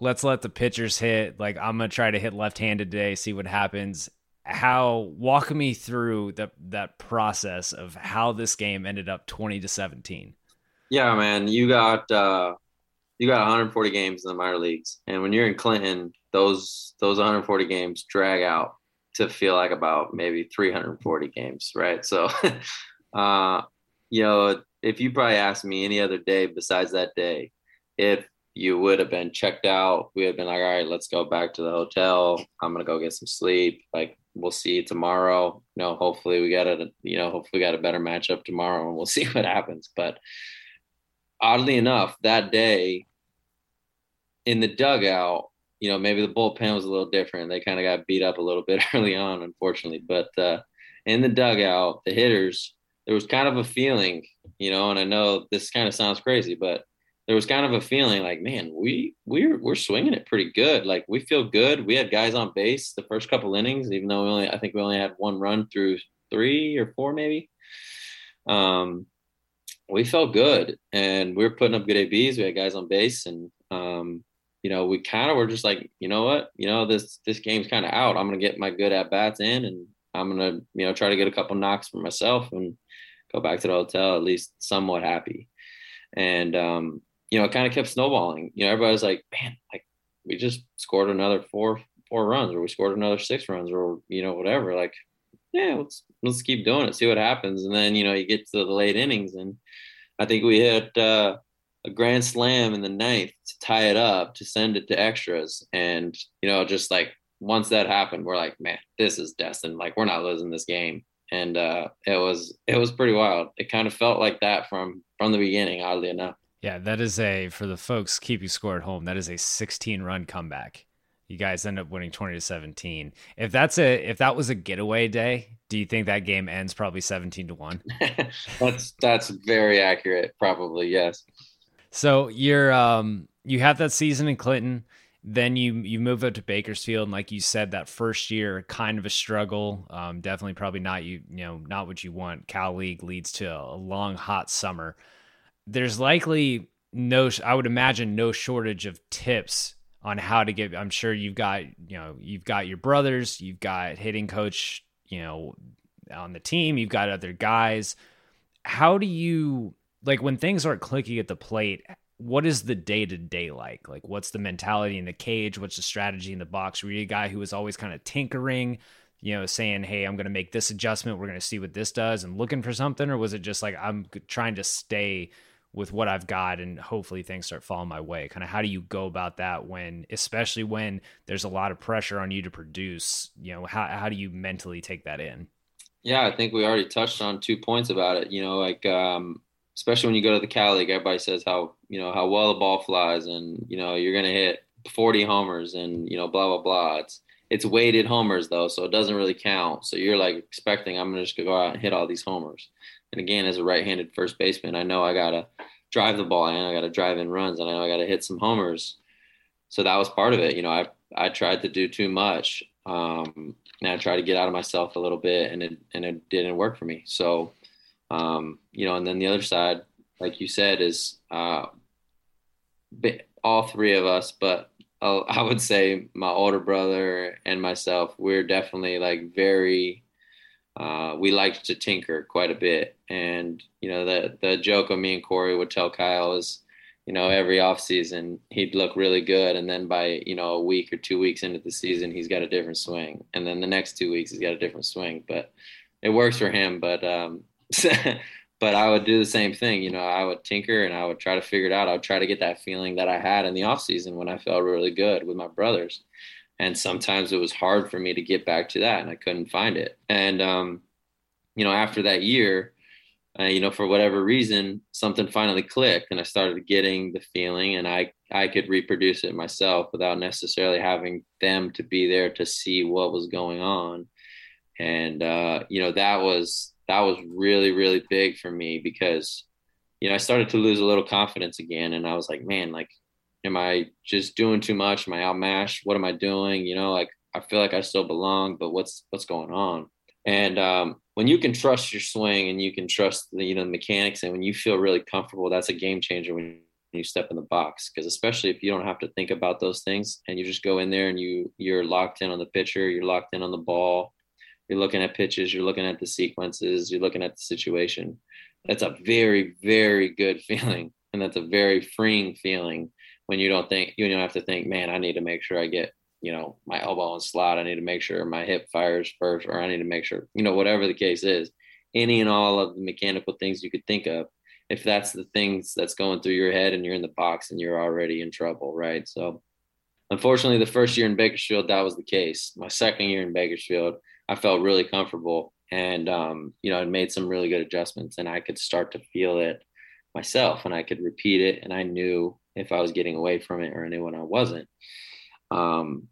let's let the pitchers hit like I'm to try to hit left-handed today, see what happens. How walk me through that that process of how this game ended up 20 to 17. Yeah, man, you got uh you got 140 games in the minor leagues, and when you're in Clinton, those those 140 games drag out to feel like about maybe 340 games, right? So, uh, you know, if you probably asked me any other day besides that day, if you would have been checked out, we had been like, all right, let's go back to the hotel. I'm gonna go get some sleep. Like, we'll see tomorrow. You know, hopefully we got a, you know, hopefully got a better matchup tomorrow, and we'll see what happens. But oddly enough, that day in the dugout, you know, maybe the bullpen was a little different. They kind of got beat up a little bit early on, unfortunately. But uh, in the dugout, the hitters, there was kind of a feeling, you know, and I know this kind of sounds crazy, but there was kind of a feeling like, man, we we're we're swinging it pretty good. Like we feel good. We had guys on base the first couple innings, even though we only I think we only had one run through three or four maybe. Um, we felt good and we were putting up good ABs. We had guys on base and um, you know, we kind of were just like, you know what, you know, this this game's kind of out. I'm gonna get my good at bats in, and I'm gonna, you know, try to get a couple knocks for myself and go back to the hotel at least somewhat happy. And um, you know, it kind of kept snowballing. You know, everybody was like, man, like we just scored another four four runs, or we scored another six runs, or you know, whatever. Like, yeah, let's let's keep doing it, see what happens. And then you know, you get to the late innings, and I think we hit. uh a grand slam in the ninth to tie it up to send it to extras and you know just like once that happened we're like man this is destined like we're not losing this game and uh it was it was pretty wild it kind of felt like that from from the beginning oddly enough yeah that is a for the folks keeping score at home that is a 16 run comeback you guys end up winning 20 to 17 if that's a if that was a getaway day do you think that game ends probably 17 to 1 that's that's very accurate probably yes so you're um you have that season in Clinton, then you you move up to Bakersfield, and like you said, that first year kind of a struggle. Um, definitely probably not you you know not what you want. Cal League leads to a long hot summer. There's likely no I would imagine no shortage of tips on how to get. I'm sure you've got you know you've got your brothers, you've got hitting coach, you know on the team, you've got other guys. How do you like when things aren't clicking at the plate what is the day to day like like what's the mentality in the cage what's the strategy in the box were you a guy who was always kind of tinkering you know saying hey i'm going to make this adjustment we're going to see what this does and looking for something or was it just like i'm trying to stay with what i've got and hopefully things start falling my way kind of how do you go about that when especially when there's a lot of pressure on you to produce you know how, how do you mentally take that in yeah i think we already touched on two points about it you know like um especially when you go to the Cal League, everybody says how you know how well the ball flies, and you know you're gonna hit 40 homers, and you know blah blah blah. It's it's weighted homers though, so it doesn't really count. So you're like expecting I'm gonna just go out and hit all these homers. And again, as a right-handed first baseman, I know I gotta drive the ball in, I gotta drive in runs, and I know I gotta hit some homers. So that was part of it. You know, I I tried to do too much, um, and I tried to get out of myself a little bit, and it and it didn't work for me. So um, you know, and then the other side, like you said, is uh, all three of us, but I would say my older brother and myself, we're definitely like very, uh, we liked to tinker quite a bit. And, you know, the, the joke of me and Corey would tell Kyle is, you know, every off season he'd look really good. And then by, you know, a week or two weeks into the season, he's got a different swing. And then the next two weeks, he's got a different swing, but it works for him. But, um, but I would do the same thing. You know, I would tinker and I would try to figure it out. I would try to get that feeling that I had in the off season when I felt really good with my brothers. And sometimes it was hard for me to get back to that and I couldn't find it. And, um, you know, after that year, uh, you know, for whatever reason, something finally clicked, and I started getting the feeling, and I I could reproduce it myself without necessarily having them to be there to see what was going on, and uh, you know that was that was really really big for me because you know I started to lose a little confidence again, and I was like, man, like, am I just doing too much? Am I outmatched? What am I doing? You know, like I feel like I still belong, but what's what's going on? And um, when you can trust your swing and you can trust the you know the mechanics, and when you feel really comfortable, that's a game changer when you step in the box. Because especially if you don't have to think about those things and you just go in there and you you're locked in on the pitcher, you're locked in on the ball, you're looking at pitches, you're looking at the sequences, you're looking at the situation. That's a very very good feeling, and that's a very freeing feeling when you don't think you don't have to think, man, I need to make sure I get you know, my elbow and slot. I need to make sure my hip fires first, or I need to make sure, you know, whatever the case is, any and all of the mechanical things you could think of. If that's the things that's going through your head and you're in the box and you're already in trouble, right? So, unfortunately, the first year in Bakersfield, that was the case. My second year in Bakersfield, I felt really comfortable and, um, you know, I made some really good adjustments and I could start to feel it myself and I could repeat it. And I knew if I was getting away from it or I knew when I wasn't. Um,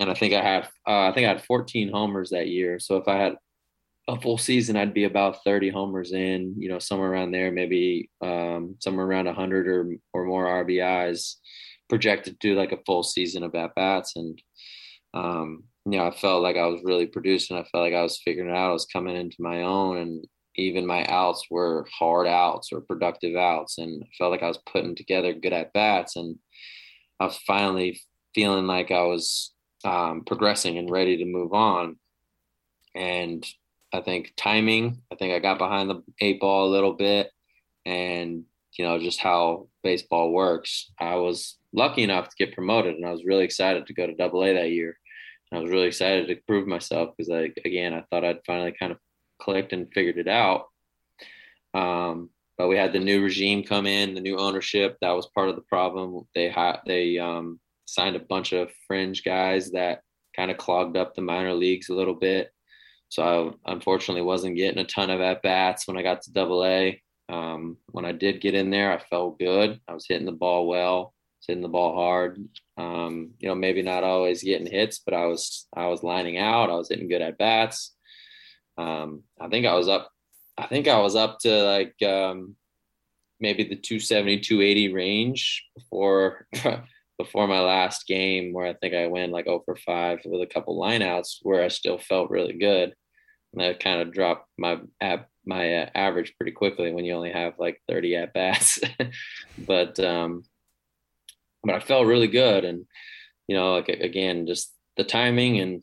and I think I had uh, I think I had 14 homers that year. So if I had a full season, I'd be about 30 homers in, you know, somewhere around there, maybe um, somewhere around 100 or or more RBIs projected to do like a full season of at bats. And um, you know, I felt like I was really producing. I felt like I was figuring it out. I was coming into my own, and even my outs were hard outs or productive outs, and I felt like I was putting together good at bats. And I was finally feeling like I was um, progressing and ready to move on. And I think timing, I think I got behind the eight ball a little bit and, you know, just how baseball works. I was lucky enough to get promoted and I was really excited to go to double A that year. And I was really excited to prove myself because I, again, I thought I'd finally kind of clicked and figured it out. Um, but we had the new regime come in, the new ownership. That was part of the problem. They they, um, signed a bunch of fringe guys that kind of clogged up the minor leagues a little bit. So I unfortunately wasn't getting a ton of at bats when I got to double A. Um, when I did get in there, I felt good. I was hitting the ball well, hitting the ball hard. Um, you know, maybe not always getting hits, but I was I was lining out. I was hitting good at bats. Um, I think I was up. I think I was up to like um, maybe the 270, 280 range before before my last game where I think I went like 0 for 5 with a couple lineouts where I still felt really good. And that kind of dropped my my uh, average pretty quickly when you only have like 30 at bats. but um, but I felt really good, and you know, like again, just the timing and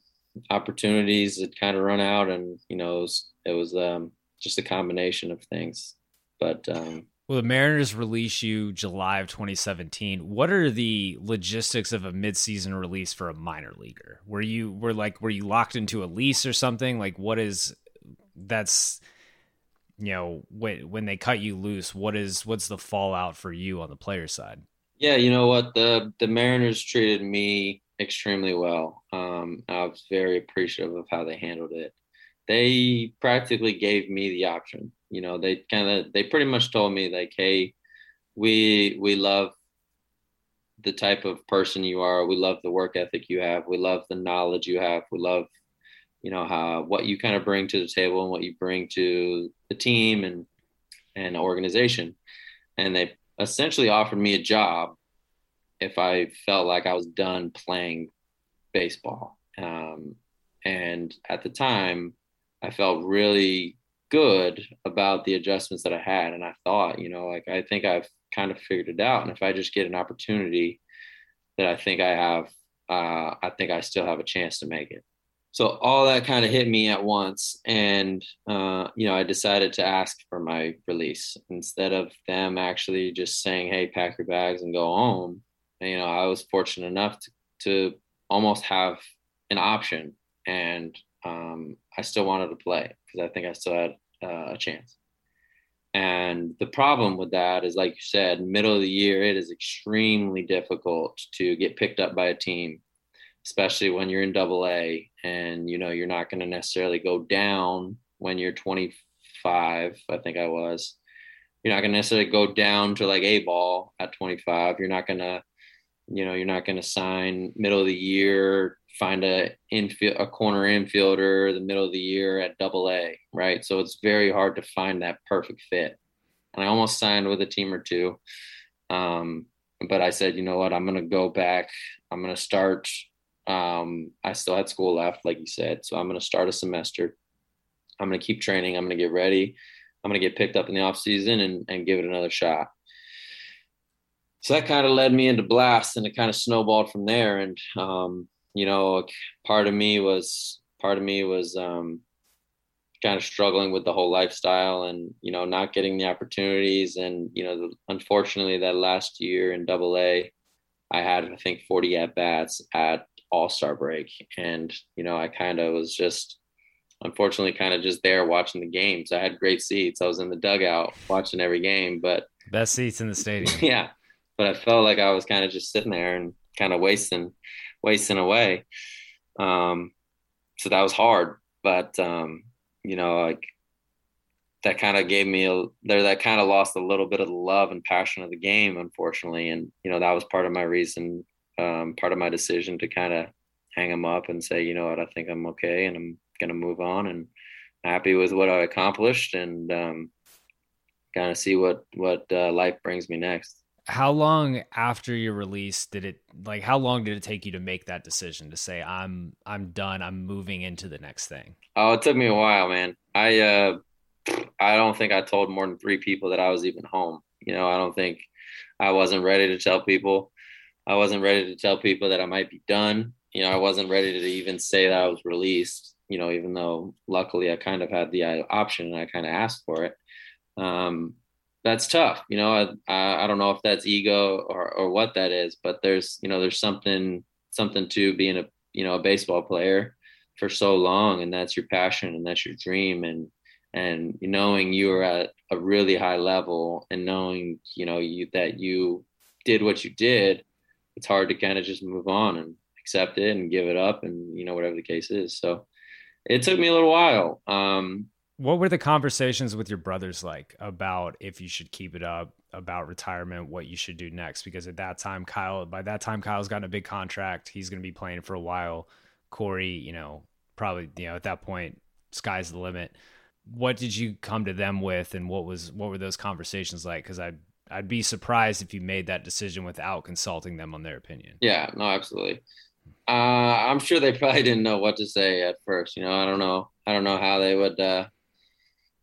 opportunities had kind of run out, and you know, it was, it was um, just a combination of things. But um, well, the Mariners release you July of 2017. What are the logistics of a midseason release for a minor leaguer? Were you were like were you locked into a lease or something? Like what is that's you know when when they cut you loose, what is what's the fallout for you on the player side? Yeah, you know what the the Mariners treated me extremely well. Um, I was very appreciative of how they handled it. They practically gave me the option you know they kind of they pretty much told me like hey we we love the type of person you are we love the work ethic you have we love the knowledge you have we love you know how what you kind of bring to the table and what you bring to the team and and organization and they essentially offered me a job if i felt like i was done playing baseball um, and at the time i felt really good about the adjustments that I had. And I thought, you know, like I think I've kind of figured it out. And if I just get an opportunity that I think I have, uh, I think I still have a chance to make it. So all that kind of hit me at once. And, uh, you know, I decided to ask for my release instead of them actually just saying, hey, pack your bags and go home. And, you know, I was fortunate enough to, to almost have an option. And um, I still wanted to play because I think I still had uh, a chance. And the problem with that is, like you said, middle of the year, it is extremely difficult to get picked up by a team, especially when you're in double A and, you know, you're not going to necessarily go down when you're 25 25, I think I was. You're not going to necessarily go down to like A ball at 25. You're not going to, you know, you're not going to sign middle of the year, find a infield, a corner infielder the middle of the year at double A, right? So it's very hard to find that perfect fit. And I almost signed with a team or two. Um, but I said, you know what, I'm going to go back. I'm going to start. Um, I still had school left, like you said. So I'm going to start a semester. I'm going to keep training. I'm going to get ready. I'm going to get picked up in the off season and, and give it another shot. So that kind of led me into Blast and it kind of snowballed from there. And, um, you know, part of me was, part of me was, um, kind of struggling with the whole lifestyle and you know not getting the opportunities. And you know unfortunately that last year in double a i had i think 40 at bats at all-star break. And you know i kind of was just unfortunately kind of just there watching the games. I had great seats. I was in the dugout watching every game but best seats in the stadium. Yeah but i felt like i was kind of just sitting there and kind of wasting wasting away um so that was hard but um you know, like that kind of gave me a there that kind of lost a little bit of the love and passion of the game, unfortunately. And, you know, that was part of my reason, um, part of my decision to kind of hang them up and say, you know what, I think I'm okay and I'm going to move on and happy with what I accomplished and um, kind of see what, what uh, life brings me next. How long after your release did it like how long did it take you to make that decision to say I'm I'm done, I'm moving into the next thing? Oh, it took me a while, man. I uh, I don't think I told more than three people that I was even home. You know, I don't think I wasn't ready to tell people. I wasn't ready to tell people that I might be done. You know, I wasn't ready to even say that I was released. You know, even though luckily I kind of had the uh, option and I kind of asked for it. Um, that's tough. You know, I, I don't know if that's ego or, or what that is, but there's, you know, there's something, something to being a, you know, a baseball player for so long and that's your passion and that's your dream and and knowing you are at a really high level and knowing you know you that you did what you did it's hard to kind of just move on and accept it and give it up and you know whatever the case is so it took me a little while um what were the conversations with your brothers like about if you should keep it up about retirement what you should do next because at that time Kyle by that time Kyle's gotten a big contract he's going to be playing for a while Corey, you know, probably, you know, at that point, sky's the limit. What did you come to them with and what was what were those conversations like? Because I'd I'd be surprised if you made that decision without consulting them on their opinion. Yeah, no, absolutely. Uh, I'm sure they probably didn't know what to say at first. You know, I don't know. I don't know how they would, uh,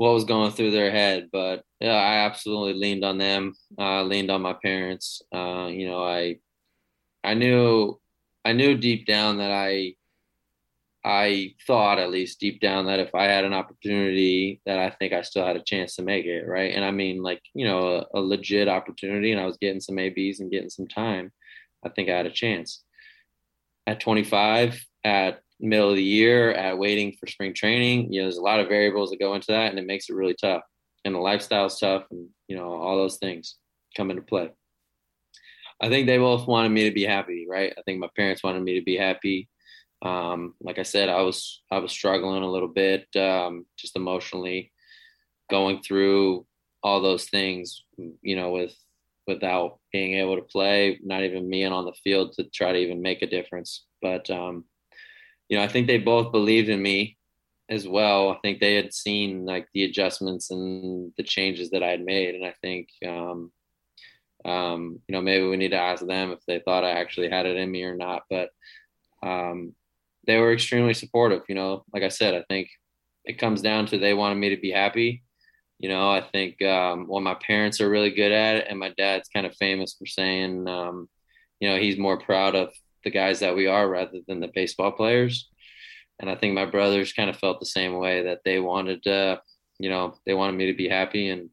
what was going through their head, but yeah, I absolutely leaned on them. Uh, leaned on my parents. Uh, you know, I, I knew, I knew deep down that I I thought at least deep down that if I had an opportunity that I think I still had a chance to make it, right? And I mean like, you know, a, a, legit opportunity and I was getting some ABs and getting some time, I think I had a chance. At 25, at middle of the year, at waiting for spring training, you know, there's a lot of variables that go into that and it makes it really tough. And the lifestyle's tough and, you know, all those things come into play. I think they both wanted me to be happy, right? I think my parents wanted me to be happy um, like I said, I was I was struggling a little bit, um, just emotionally, going through all those things, you know, with without being able to play, not even being on the field to try to even make a difference. But um, you know, I think they both believed in me as well. I think they had seen like the adjustments and the changes that I had made, and I think um, um, you know maybe we need to ask them if they thought I actually had it in me or not. But um, they were extremely supportive. You know, like I said, I think it comes down to they wanted me to be happy. You know, I think um, what my parents are really good at it, and my dad's kind of famous for saying, um, you know, he's more proud of the guys that we are rather than the baseball players. And I think my brothers kind of felt the same way that they wanted to, you know, they wanted me to be happy and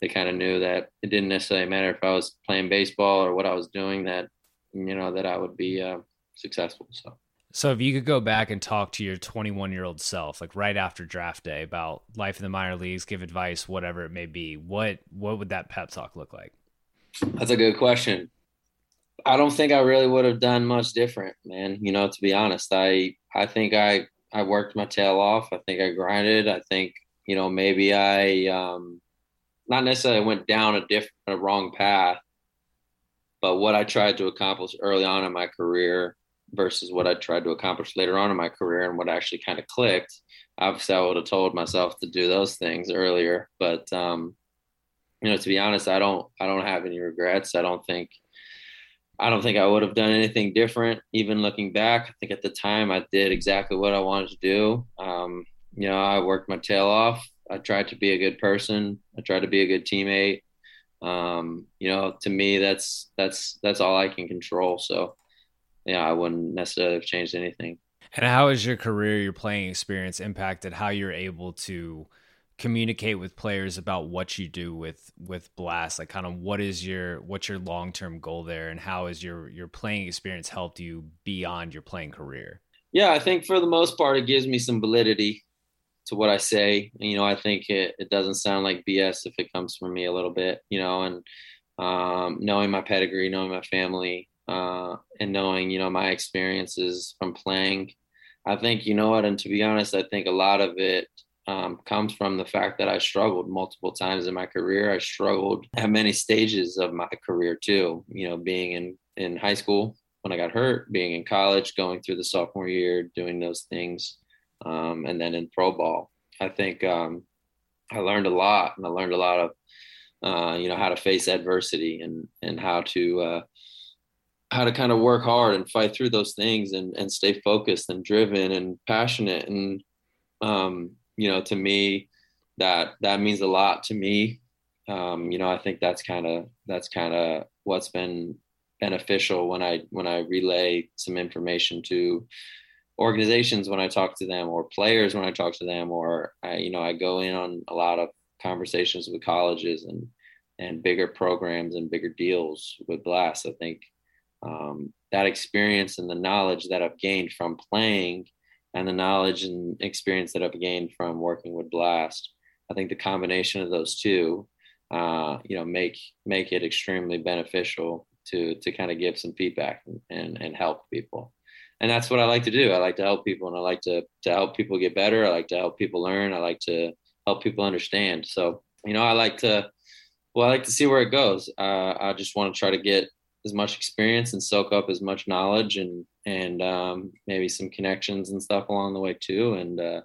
they kind of knew that it didn't necessarily matter if I was playing baseball or what I was doing that, you know, that I would be uh, successful. So. So if you could go back and talk to your 21 year old self, like right after draft day, about life in the minor leagues, give advice, whatever it may be, what what would that pep talk look like? That's a good question. I don't think I really would have done much different, man. You know, to be honest, I I think I I worked my tail off. I think I grinded. I think you know, maybe I um, not necessarily went down a different, a wrong path, but what I tried to accomplish early on in my career versus what I tried to accomplish later on in my career and what actually kind of clicked. Obviously, I would have told myself to do those things earlier, but um, you know, to be honest, I don't, I don't have any regrets. I don't think, I don't think I would have done anything different. Even looking back, I think at the time I did exactly what I wanted to do. Um, you know, I worked my tail off. I tried to be a good person. I tried to be a good teammate. Um, you know, to me, that's that's that's all I can control. So, yeah, I wouldn't necessarily have changed anything. And how has your career, your playing experience impacted how you're able to communicate with players about what you do with with Blast? Like kind of what is your what's your long-term goal there and how has your your playing experience helped you beyond your playing career? Yeah i think for the most part it gives me some validity to what i say. You know i think it, it doesn't sound like bs if it comes from me a little bit you know and um, knowing my pedigree knowing my family uh, and knowing you know my experiences from playing i think you know what and to be honest i think a lot of it um, comes from the fact that I struggled multiple times in my career. I struggled at many stages of my career too. You know, being in in high school when I got hurt, being in college, going through the sophomore year, doing those things, um, and then in pro ball. I think um, I learned a lot, and I learned a lot of uh, you know how to face adversity and and how to uh, how to kind of work hard and fight through those things and and stay focused and driven and passionate and um, you know, to me, that that means a lot to me. Um, you know, I think that's kind of that's kind of what's been beneficial when I when I relay some information to organizations when I talk to them or players when I talk to them or I, you know I go in on a lot of conversations with colleges and and bigger programs and bigger deals with Blast. I think um, that experience and the knowledge that I've gained from playing and the knowledge and experience that I've gained from working with Blast. I think the combination of those two, uh, you know, make make it extremely beneficial to to kind of give some feedback and, and, and help people. And that's what I like to do. I like to help people, and I like to to help people get better. I like to help people learn. I like to help people understand. So you know, I like to well, I like to see where it goes. Uh, I just want to try to get as much experience and soak up as much knowledge and and um, maybe some connections and stuff along the way too, and uh,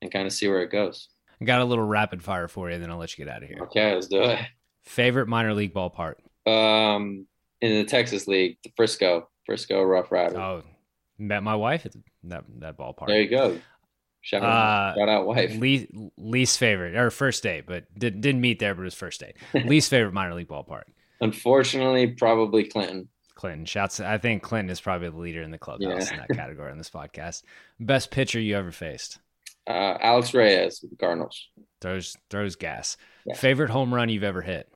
and kind of see where it goes. I got a little rapid fire for you, then I'll let you get out of here. Okay, let's do it. Favorite minor league ballpark? Um, in the Texas League, the Frisco, Frisco Rough Rider. Oh, met my wife at that that ballpark. There you go. Shout out, uh, shout out wife. Least, least favorite or first date, but did, didn't meet there, but it was first date. least favorite minor league ballpark. Unfortunately, probably Clinton. Clinton. Shouts. I think Clinton is probably the leader in the clubhouse yeah. in that category on this podcast. Best pitcher you ever faced? Uh, Alex Reyes with the Cardinals. Throws throws gas. Yeah. Favorite home run you've ever hit?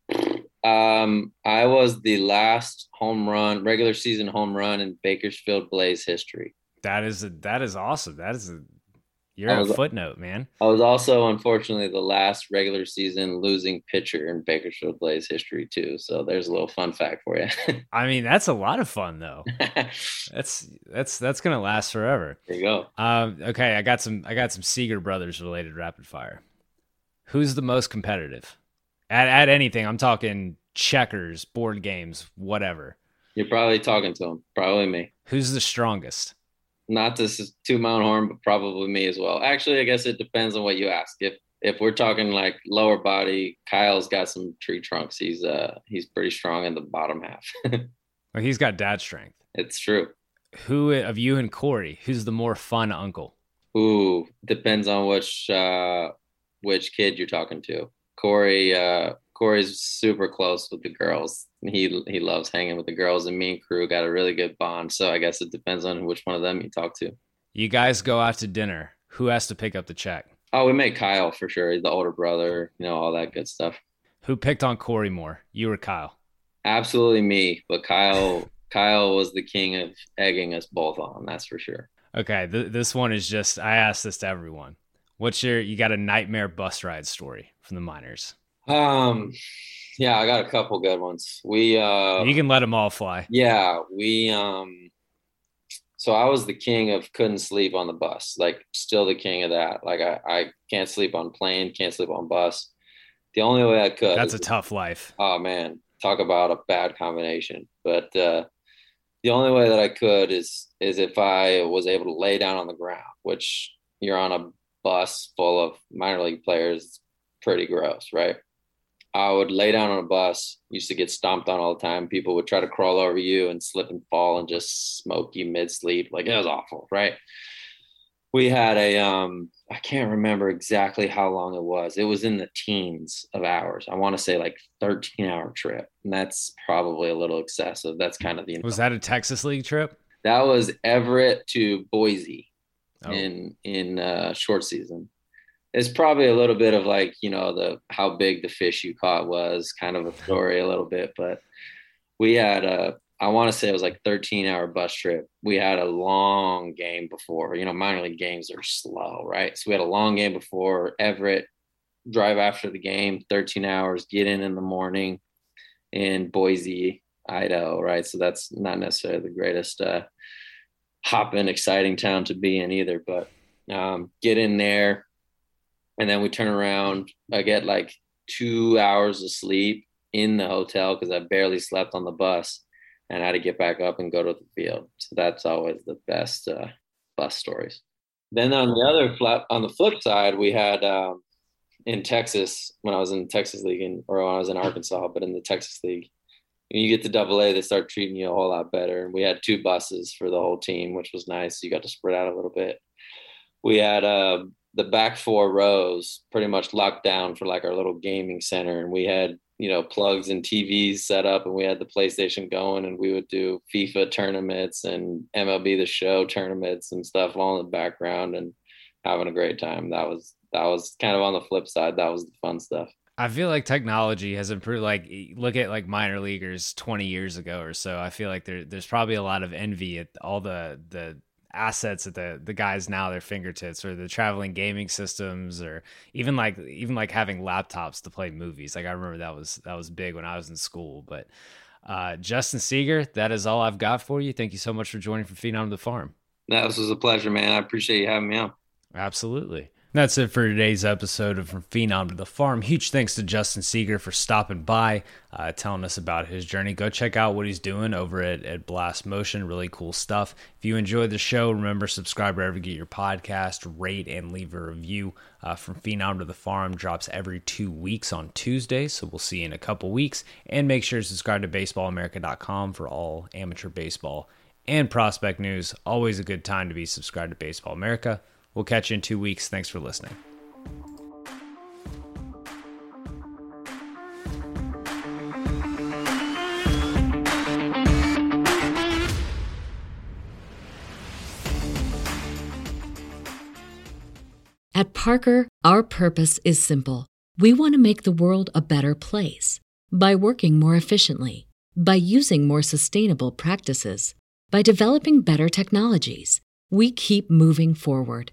Um, I was the last home run, regular season home run in Bakersfield Blaze history. That is a, that is awesome. That is a you're was, a footnote, man. I was also unfortunately the last regular season losing pitcher in Bakersfield Blaze history too. So there's a little fun fact for you. I mean, that's a lot of fun though. that's that's that's gonna last forever. There you go. Um, okay, I got some I got some Seager brothers related rapid fire. Who's the most competitive at at anything? I'm talking checkers, board games, whatever. You're probably talking to him. Probably me. Who's the strongest? Not to to Mount Horn, but probably me as well. Actually, I guess it depends on what you ask. If if we're talking like lower body, Kyle's got some tree trunks. He's uh he's pretty strong in the bottom half. well, he's got dad strength. It's true. Who of you and Corey, who's the more fun uncle? Ooh, depends on which uh which kid you're talking to. Corey uh Corey's super close with the girls. He he loves hanging with the girls, and me and crew got a really good bond. So I guess it depends on which one of them you talk to. You guys go out to dinner. Who has to pick up the check? Oh, we make Kyle for sure. He's the older brother, you know, all that good stuff. Who picked on Corey more, you or Kyle? Absolutely me, but Kyle Kyle was the king of egging us both on. That's for sure. Okay, th- this one is just I asked this to everyone. What's your you got a nightmare bus ride story from the minors? Um, yeah, I got a couple good ones. We uh, you can let them all fly. Yeah, we um, so I was the king of couldn't sleep on the bus, like still the king of that. Like I, I can't sleep on plane, can't sleep on bus. The only way I could. That's a tough life. Oh man, talk about a bad combination. But uh, the only way that I could is is if I was able to lay down on the ground, which you're on a bus full of minor league players, pretty gross, right? I would lay down on a bus, used to get stomped on all the time. People would try to crawl over you and slip and fall and just smoke you mid sleep. Like it was awful, right? We had a, um, I can't remember exactly how long it was. It was in the teens of hours. I want to say like 13 hour trip. And that's probably a little excessive. That's kind of the. Was that a Texas League trip? That was Everett to Boise oh. in, in uh, short season it's probably a little bit of like you know the how big the fish you caught was kind of a story a little bit but we had a i want to say it was like 13 hour bus trip. We had a long game before you know minor league games are slow right? So we had a long game before everett drive after the game 13 hours get in in the morning in boise idaho right? So that's not necessarily the greatest uh hopping exciting town to be in either but um, get in there and then we turn around. I get like two hours of sleep in the hotel because I barely slept on the bus, and I had to get back up and go to the field. So that's always the best uh, bus stories. Then on the other flip, on the flip side, we had um, in Texas when I was in Texas League, and or when I was in Arkansas, but in the Texas League, when you get to Double A, they start treating you a whole lot better. And we had two buses for the whole team, which was nice. You got to spread out a little bit. We had uh, the back four rows pretty much locked down for like our little gaming center and we had you know plugs and tvs set up and we had the playstation going and we would do fifa tournaments and mlb the show tournaments and stuff all in the background and having a great time that was that was kind of on the flip side that was the fun stuff I feel like technology has improved. Like, look at like minor leaguers twenty years ago or so. I feel like there, there's probably a lot of envy at all the the assets at the the guys now their fingertips or the traveling gaming systems or even like even like having laptops to play movies. Like i remember that was that was big when i was in school but uh, justin Seager that is all i've got for you. Thank you so much for joining from phenom the farm. That was a pleasure man. I appreciate you having me on. Absolutely that's it for today's episode of From Phenom to the Farm. Huge thanks to Justin Seager for stopping by, uh, telling us about his journey. Go check out what he's doing over at, at Blast Motion. Really cool stuff. If you enjoyed the show, remember subscribe wherever you get your podcast, rate and leave a review. Uh, From Phenom to the Farm drops every two weeks on Tuesday, so we'll see you in a couple weeks. And make sure to subscribe to BaseballAmerica.com for all amateur baseball and prospect news. Always a good time to be subscribed to Baseball America. We'll catch you in two weeks. Thanks for listening. At Parker, our purpose is simple. We want to make the world a better place by working more efficiently, by using more sustainable practices, by developing better technologies. We keep moving forward